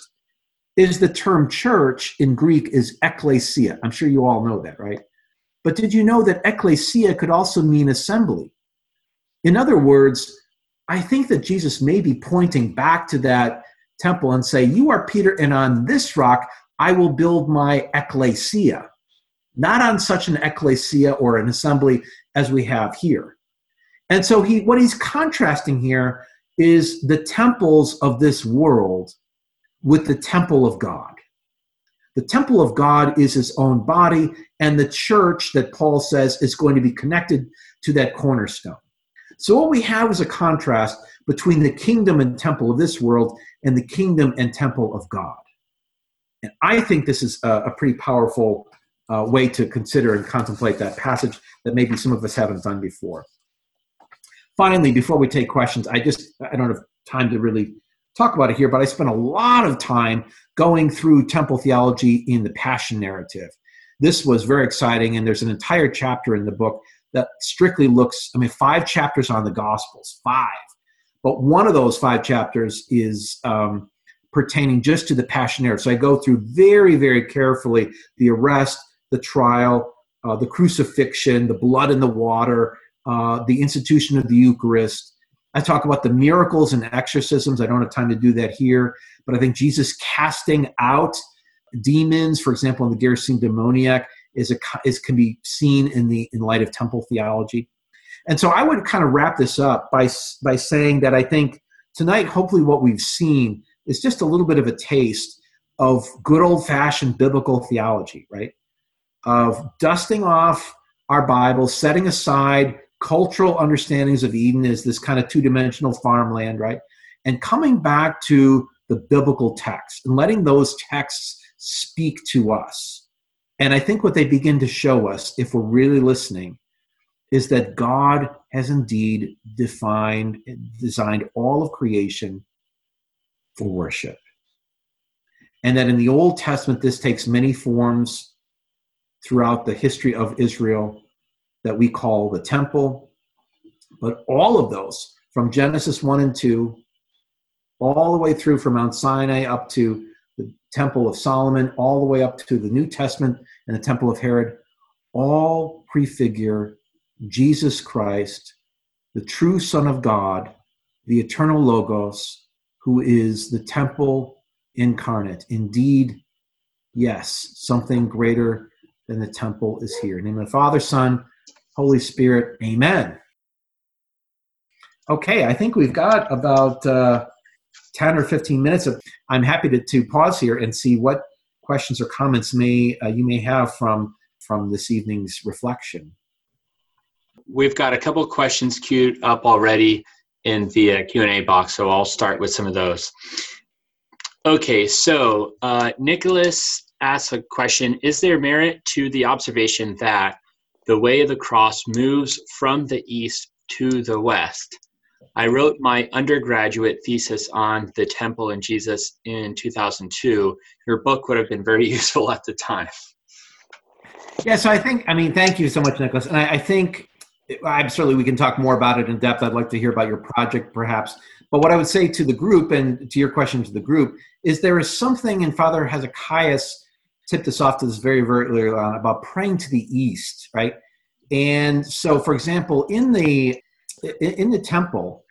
[SPEAKER 4] is the term church in Greek is ekklesia. I'm sure you all know that, right? But did you know that ekklesia could also mean assembly? In other words, I think that Jesus may be pointing back to that temple and say, You are Peter, and on this rock I will build my ekklesia. Not on such an ekklesia or an assembly as we have here. And so he what he's contrasting here is the temples of this world with the temple of God. The temple of God is his own body, and the church that Paul says is going to be connected to that cornerstone. So, what we have is a contrast between the kingdom and temple of this world and the kingdom and temple of God. And I think this is a, a pretty powerful uh, way to consider and contemplate that passage that maybe some of us haven't done before. Finally, before we take questions, I just I don't have time to really talk about it here, but I spent a lot of time going through temple theology in the Passion narrative. This was very exciting, and there's an entire chapter in the book that strictly looks, I mean, five chapters on the Gospels, five. But one of those five chapters is um, pertaining just to the Passion narrative. So I go through very, very carefully the arrest, the trial, uh, the crucifixion, the blood in the water, uh, the institution of the Eucharist. I talk about the miracles and exorcisms. I don't have time to do that here, but I think Jesus casting out demons, for example, in the Gerasene demoniac, is a is can be seen in the in light of temple theology. And so I would kind of wrap this up by by saying that I think tonight, hopefully, what we've seen is just a little bit of a taste of good old fashioned biblical theology, right? Of dusting off our Bible, setting aside cultural understandings of Eden as this kind of two dimensional farmland, right? And coming back to the biblical text and letting those texts speak to us. And I think what they begin to show us, if we're really listening, is that God has indeed defined, designed all of creation for worship. And that in the Old Testament, this takes many forms throughout the history of Israel that we call the temple. But all of those, from Genesis 1 and 2, all the way through from Mount Sinai up to the Temple of Solomon, all the way up to the New Testament and the Temple of Herod, all prefigure Jesus Christ, the true Son of God, the eternal Logos, who is the temple incarnate. Indeed, yes, something greater than the temple is here. In the name of the Father, Son, Holy Spirit, amen. Okay, I think we've got about uh, 10 or 15 minutes of i'm happy to, to pause here and see what questions or comments may uh, you may have from from this evening's reflection
[SPEAKER 3] we've got a couple of questions queued up already in the uh, q&a box so i'll start with some of those okay so uh, nicholas asks a question is there merit to the observation that the way the cross moves from the east to the west I wrote my undergraduate thesis on the temple and Jesus in 2002. Your book would have been very useful at the time.
[SPEAKER 4] Yeah, so I think, I mean, thank you so much, Nicholas. And I, think I'm certainly we can talk more about it in depth. I'd like to hear about your project, perhaps. But what I would say to the group and to your question to the group is there is something, in Father Hezekiah tipped us off to this very, very early on about praying to the east, right? And so, for example, in the in the temple,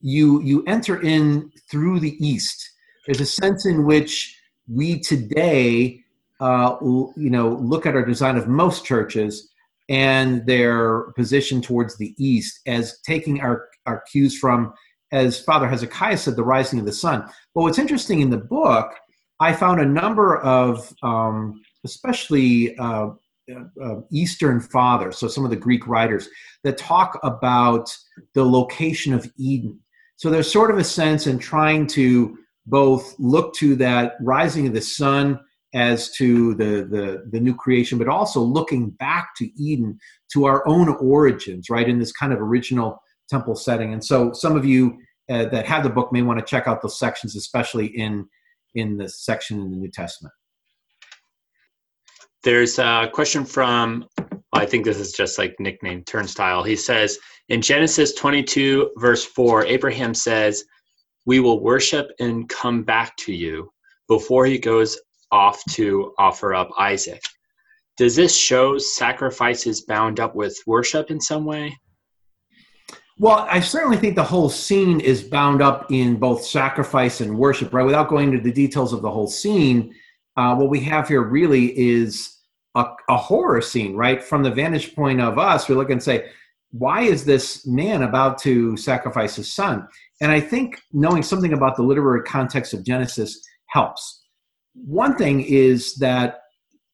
[SPEAKER 4] you you enter in through the east. There's a sense in which we today, uh, you know, look at our design of most churches and their position towards the east as taking our our cues from, as Father Hezekiah said, the rising of the sun. But what's interesting in the book, I found a number of, um, especially. Uh, uh, Eastern fathers, so some of the Greek writers, that talk about the location of Eden. So there's sort of a sense in trying to both look to that rising of the sun as to the, the, the new creation, but also looking back to Eden, to our own origins, right, in this kind of original temple setting. And so some of you uh, that have the book may want to check out those sections, especially in, in the section in the New Testament.
[SPEAKER 3] There's a question from, I think this is just like nickname Turnstile. He says, in Genesis 22, verse 4, Abraham says, We will worship and come back to you before he goes off to offer up Isaac. Does this show sacrifices bound up with worship in some way?
[SPEAKER 4] Well, I certainly think the whole scene is bound up in both sacrifice and worship, right? Without going into the details of the whole scene, uh, what we have here really is a, a horror scene, right? From the vantage point of us, we look and say, why is this man about to sacrifice his son? And I think knowing something about the literary context of Genesis helps. One thing is that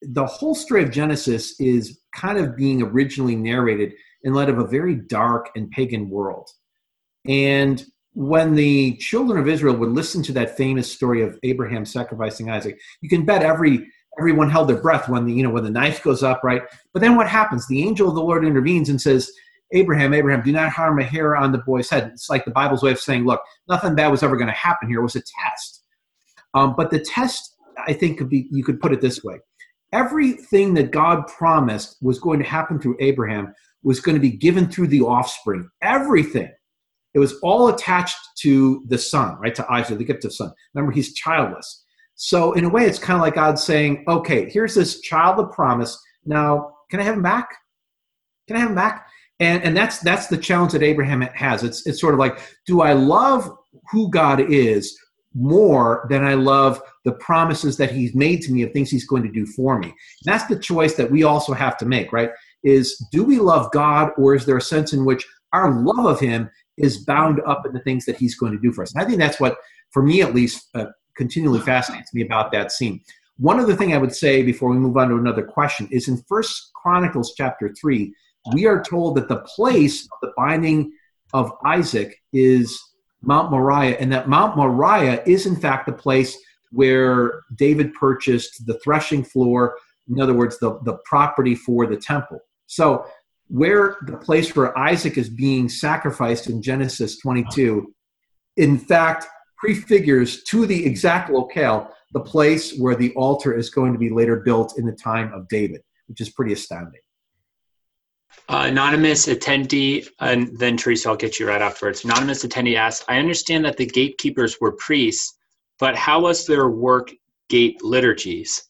[SPEAKER 4] the whole story of Genesis is kind of being originally narrated in light of a very dark and pagan world. And when the children of Israel would listen to that famous story of Abraham sacrificing Isaac, you can bet every everyone held their breath when the you know when the knife goes up, right? But then what happens? The angel of the Lord intervenes and says, Abraham, Abraham, do not harm a hair on the boy's head. It's like the Bible's way of saying, look, nothing bad was ever going to happen here. It was a test. Um, but the test, I think, could be you could put it this way: everything that God promised was going to happen through Abraham was going to be given through the offspring. Everything. It was all attached to the son, right? To Isaac, the gift of son. Remember, he's childless. So, in a way, it's kind of like God saying, okay, here's this child of promise. Now, can I have him back? Can I have him back? And, and that's that's the challenge that Abraham has. It's it's sort of like, do I love who God is more than I love the promises that He's made to me of things He's going to do for me? And that's the choice that we also have to make, right? Is do we love God, or is there a sense in which our love of Him is bound up in the things that He's going to do for us? And I think that's what, for me at least, uh, continually fascinates me about that scene. One other thing I would say before we move on to another question is in First Chronicles chapter three, we are told that the place of the binding of Isaac is Mount Moriah, and that Mount Moriah is in fact the place where David purchased the threshing floor, in other words, the, the property for the temple. So, where the place where Isaac is being sacrificed in Genesis 22, in fact, prefigures to the exact locale the place where the altar is going to be later built in the time of David, which is pretty astounding.
[SPEAKER 3] Uh, anonymous attendee, and then Teresa, I'll get you right afterwards. Anonymous attendee asks, I understand that the gatekeepers were priests, but how was their work gate liturgies?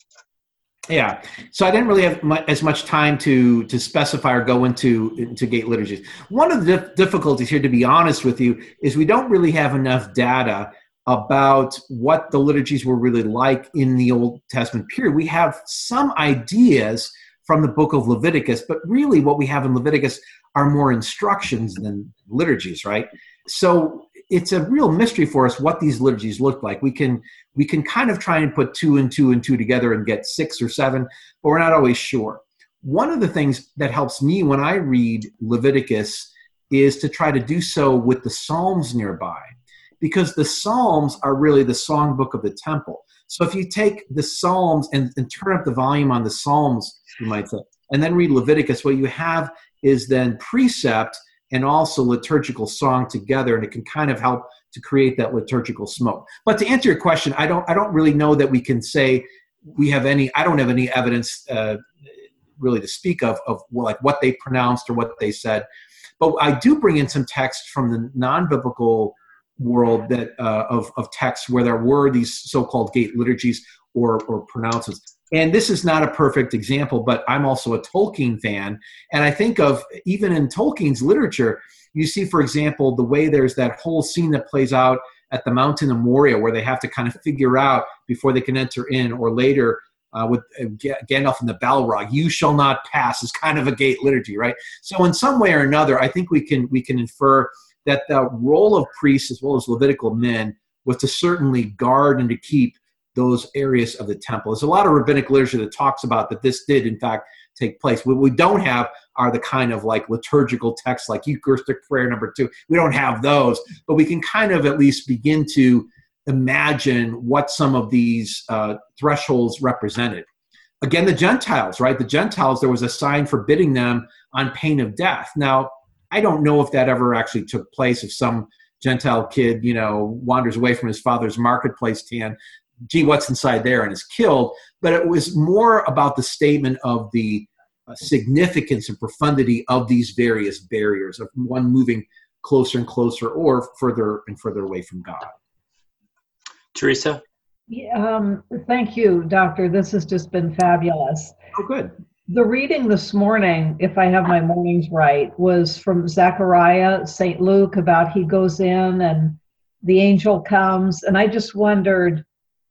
[SPEAKER 4] Yeah, so I didn't really have much, as much time to to specify or go into into gate liturgies. One of the difficulties here, to be honest with you, is we don't really have enough data about what the liturgies were really like in the Old Testament period. We have some ideas from the book of Leviticus, but really what we have in Leviticus are more instructions than liturgies, right? So it's a real mystery for us what these liturgies look like. We can we can kind of try and put two and two and two together and get six or seven, but we're not always sure. One of the things that helps me when I read Leviticus is to try to do so with the Psalms nearby, because the Psalms are really the songbook of the temple. So if you take the Psalms and, and turn up the volume on the Psalms you might say. And then read Leviticus. What you have is then precept and also liturgical song together, and it can kind of help to create that liturgical smoke. But to answer your question, I don't I don't really know that we can say we have any. I don't have any evidence uh, really to speak of of like what they pronounced or what they said. But I do bring in some text from the non-biblical world that uh, of of texts where there were these so-called gate liturgies or or pronouncements. And this is not a perfect example, but I'm also a Tolkien fan. And I think of even in Tolkien's literature, you see, for example, the way there's that whole scene that plays out at the Mountain of Moria where they have to kind of figure out before they can enter in, or later uh, with uh, Gandalf and the Balrog, "You shall not pass" is kind of a gate liturgy, right? So in some way or another, I think we can we can infer that the role of priests as well as Levitical men was to certainly guard and to keep those areas of the temple. There's a lot of rabbinic literature that talks about that this did, in fact, take place. What we don't have are the kind of like liturgical texts like Eucharistic prayer number two. We don't have those, but we can kind of at least begin to imagine what some of these uh, thresholds represented. Again, the Gentiles, right? The Gentiles, there was a sign forbidding them on pain of death. Now, I don't know if that ever actually took place, if some Gentile kid, you know, wanders away from his father's marketplace tan gee, what's inside there, and is killed. But it was more about the statement of the uh, significance and profundity of these various barriers, of one moving closer and closer or further and further away from God.
[SPEAKER 3] Teresa?
[SPEAKER 5] Um, thank you, Doctor. This has just been fabulous.
[SPEAKER 4] Oh, good.
[SPEAKER 5] The reading this morning, if I have my mornings right, was from Zechariah, St. Luke, about he goes in and the angel comes. And I just wondered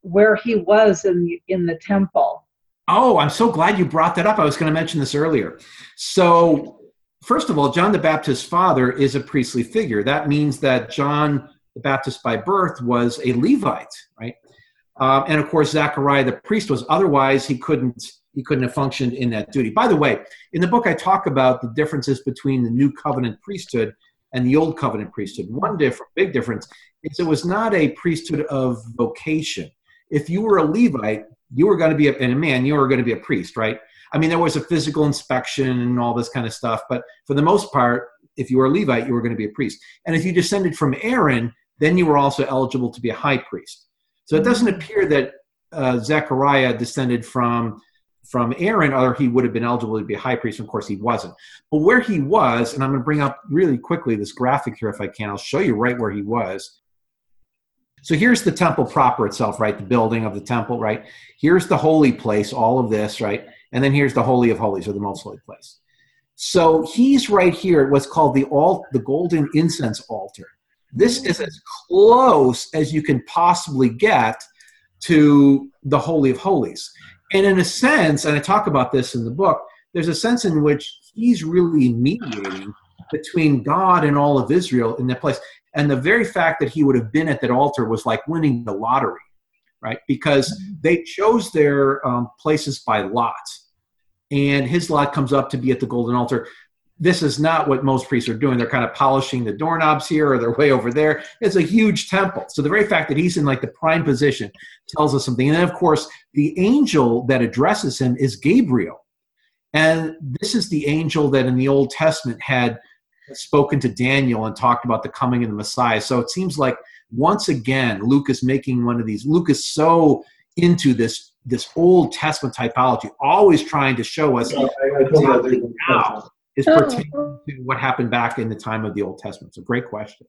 [SPEAKER 5] where he was in in the temple
[SPEAKER 4] Oh, I'm so glad you brought that up. I was going to mention this earlier. So, first of all, John the Baptist's father is a priestly figure. That means that John the Baptist by birth was a Levite, right? Um, and of course, Zechariah the priest was. Otherwise, he couldn't he couldn't have functioned in that duty. By the way, in the book, I talk about the differences between the New Covenant priesthood and the Old Covenant priesthood. One different, big difference is it was not a priesthood of vocation. If you were a Levite, you were going to be a, and a man, you were going to be a priest, right? I mean, there was a physical inspection and all this kind of stuff, but for the most part, if you were a Levite, you were going to be a priest. And if you descended from Aaron, then you were also eligible to be a high priest. So it doesn't appear that uh, Zechariah descended from from Aaron, or he would have been eligible to be a high priest. Of course, he wasn't. But where he was, and I'm going to bring up really quickly this graphic here if I can. I'll show you right where he was. So here's the temple proper itself, right? The building of the temple, right? Here's the holy place, all of this, right? And then here's the holy of holies, or the most holy place. So he's right here at what's called the alt, the golden incense altar. This is as close as you can possibly get to the holy of holies. And in a sense, and I talk about this in the book, there's a sense in which he's really mediating between God and all of Israel in that place. And the very fact that he would have been at that altar was like winning the lottery, right? Because mm-hmm. they chose their um, places by lot. And his lot comes up to be at the golden altar. This is not what most priests are doing. They're kind of polishing the doorknobs here or they're way over there. It's a huge temple. So the very fact that he's in like the prime position tells us something. And then, of course, the angel that addresses him is Gabriel. And this is the angel that in the Old Testament had spoken to Daniel and talked about the coming of the Messiah. So it seems like once again, Luke is making one of these. Luke is so into this this Old Testament typology, always trying to show us now is pertaining to what happened back in the time of the Old Testament. It's a great question.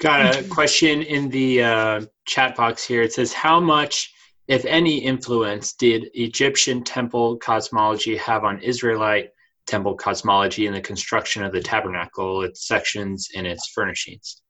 [SPEAKER 3] Got a question in the uh, chat box here. It says, "How much, if any, influence did Egyptian temple cosmology have on Israelite temple cosmology and the construction of the tabernacle, its sections, and its furnishings?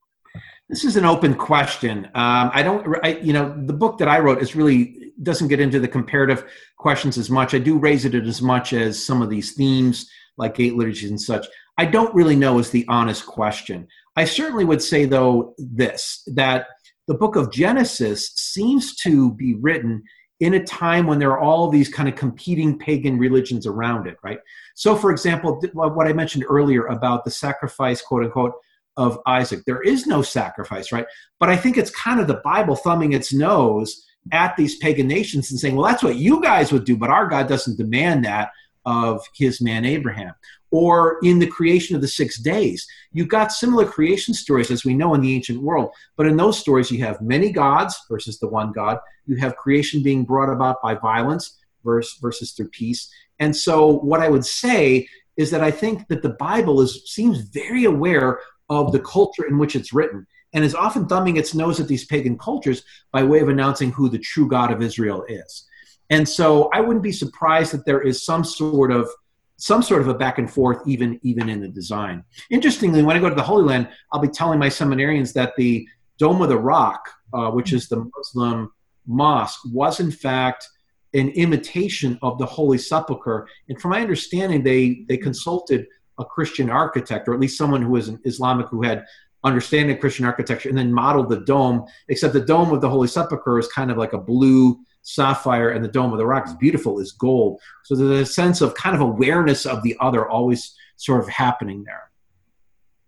[SPEAKER 4] This is an open question. Um, I don't, I, you know, the book that I wrote is really doesn't get into the comparative questions as much. I do raise it as much as some of these themes like gate liturgies and such. I don't really know is the honest question. I certainly would say though this that the book of Genesis seems to be written in a time when there are all these kind of competing pagan religions around it, right? So, for example, what I mentioned earlier about the sacrifice, quote unquote, of Isaac, there is no sacrifice, right? But I think it's kind of the Bible thumbing its nose at these pagan nations and saying, well, that's what you guys would do, but our God doesn't demand that of his man Abraham. Or in the creation of the six days, you've got similar creation stories as we know in the ancient world. But in those stories, you have many gods versus the one God. You have creation being brought about by violence versus, versus through peace. And so, what I would say is that I think that the Bible is seems very aware of the culture in which it's written and is often thumbing its nose at these pagan cultures by way of announcing who the true God of Israel is. And so I wouldn't be surprised that there is some sort of some sort of a back and forth even even in the design. Interestingly, when I go to the Holy Land, I'll be telling my seminarians that the Dome of the Rock, uh, which is the Muslim mosque, was in fact an imitation of the Holy Sepulchre. And from my understanding, they they consulted a Christian architect, or at least someone who was an Islamic who had understanding of Christian architecture, and then modeled the dome. Except the dome of the Holy Sepulchre is kind of like a blue sapphire, and the dome of the rock is beautiful, is gold. So there's a sense of kind of awareness of the other always sort of happening there.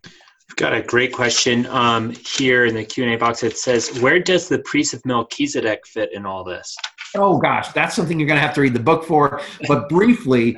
[SPEAKER 3] We've got a great question um, here in the Q and A box. It says, "Where does the priest of Melchizedek fit in all this?"
[SPEAKER 4] Oh gosh, that's something you're going to have to read the book for. But briefly,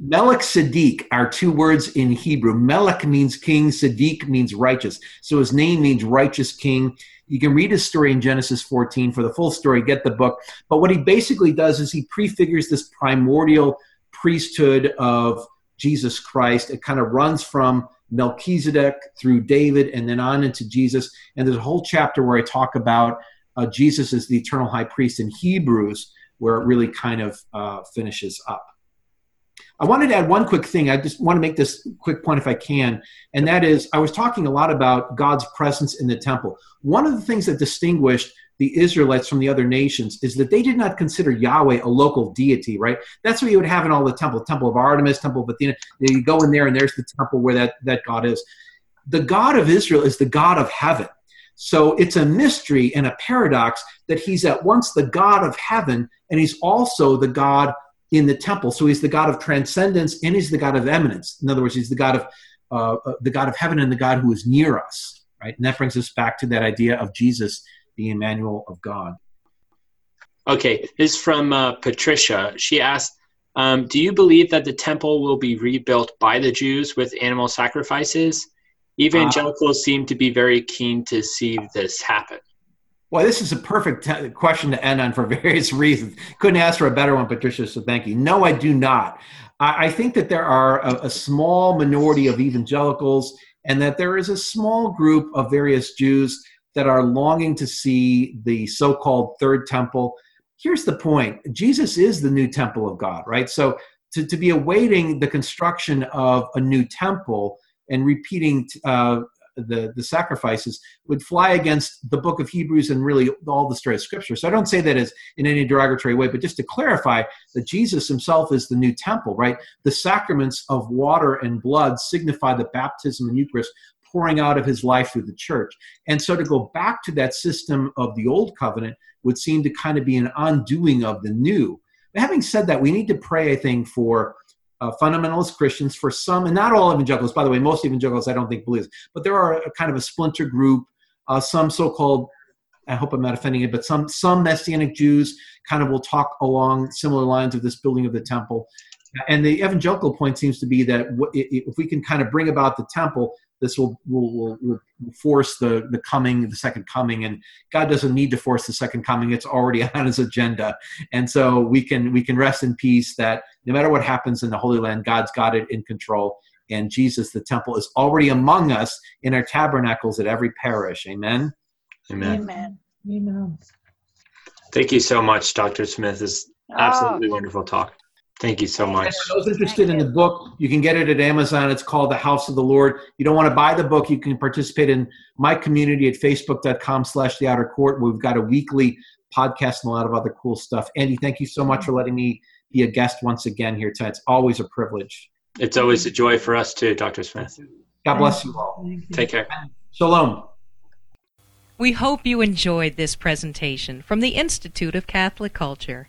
[SPEAKER 4] Melech Sadiq are two words in Hebrew. Melech means king, Sadiq means righteous. So his name means righteous king. You can read his story in Genesis 14 for the full story, get the book. But what he basically does is he prefigures this primordial priesthood of Jesus Christ. It kind of runs from Melchizedek through David and then on into Jesus. And there's a whole chapter where I talk about uh, Jesus is the eternal high priest in Hebrews, where it really kind of uh, finishes up. I wanted to add one quick thing. I just want to make this quick point if I can, and that is I was talking a lot about God's presence in the temple. One of the things that distinguished the Israelites from the other nations is that they did not consider Yahweh a local deity, right? That's what you would have in all the temple, temple of Artemis, temple of Athena. You go in there and there's the temple where that, that God is. The God of Israel is the God of heaven. So it's a mystery and a paradox that he's at once the God of heaven and he's also the God in the temple. So he's the God of transcendence and he's the God of immanence. In other words, he's the God of uh, uh, the God of heaven and the God who is near us, right? And that brings us back to that idea of Jesus, the Emmanuel of God.
[SPEAKER 3] Okay, this is from uh, Patricia. She asked, um, "Do you believe that the temple will be rebuilt by the Jews with animal sacrifices?" Evangelicals uh, seem to be very keen to see this happen.
[SPEAKER 4] Well, this is a perfect t- question to end on for various reasons. Couldn't ask for a better one, Patricia, so thank you. No, I do not. I, I think that there are a, a, small minority of evangelicals and that there is a small group of various Jews that are longing to see the so called third temple. Here's the point Jesus is the new temple of God, right? So to, to be awaiting the construction of a new temple and repeating uh, the, the sacrifices would fly against the book of Hebrews and really all the of Scripture. So I don't say that as in any derogatory way, but just to clarify that Jesus himself is the new temple, right? The sacraments of water and blood signify the baptism and Eucharist pouring out of his life through the church. And so to go back to that system of the old covenant would seem to kind of be an undoing of the new. But having said that, we need to pray, I think, for uh, fundamentalist Christians, for some, and not all evangelicals, by the way, most evangelicals I don't think believe, but there are a kind of a splinter group, uh, some so-called, I hope I'm not offending it, but some some Messianic Jews kind of will talk along similar lines of this building of the temple. And the evangelical point seems to be that if we can kind of bring about the temple, this will, will, will, will force the, the coming, the second coming. And God doesn't need to force the second coming. It's already on his agenda. And so we can, we can rest in peace that no matter what happens in the Holy Land, God's got it in control. And Jesus, the temple, is already among us in our tabernacles at every parish. Amen.
[SPEAKER 3] Amen.
[SPEAKER 5] Amen. Amen.
[SPEAKER 3] Thank you so much, Dr. Smith. This is oh, absolutely oh. wonderful talk. Thank you so much.
[SPEAKER 4] For those interested in the book, you can get it at Amazon. It's called The House of the Lord. You don't want to buy the book, you can participate in my community at facebook.com slash the outer court. We've got a weekly podcast and a lot of other cool stuff. Andy, thank you so much for letting me be a guest once again here tonight. It's always a privilege.
[SPEAKER 3] It's always a joy for us too, Dr. Smith.
[SPEAKER 4] God bless you all.
[SPEAKER 3] Take care.
[SPEAKER 4] Shalom.
[SPEAKER 1] We hope you enjoyed this presentation from the Institute of Catholic Culture.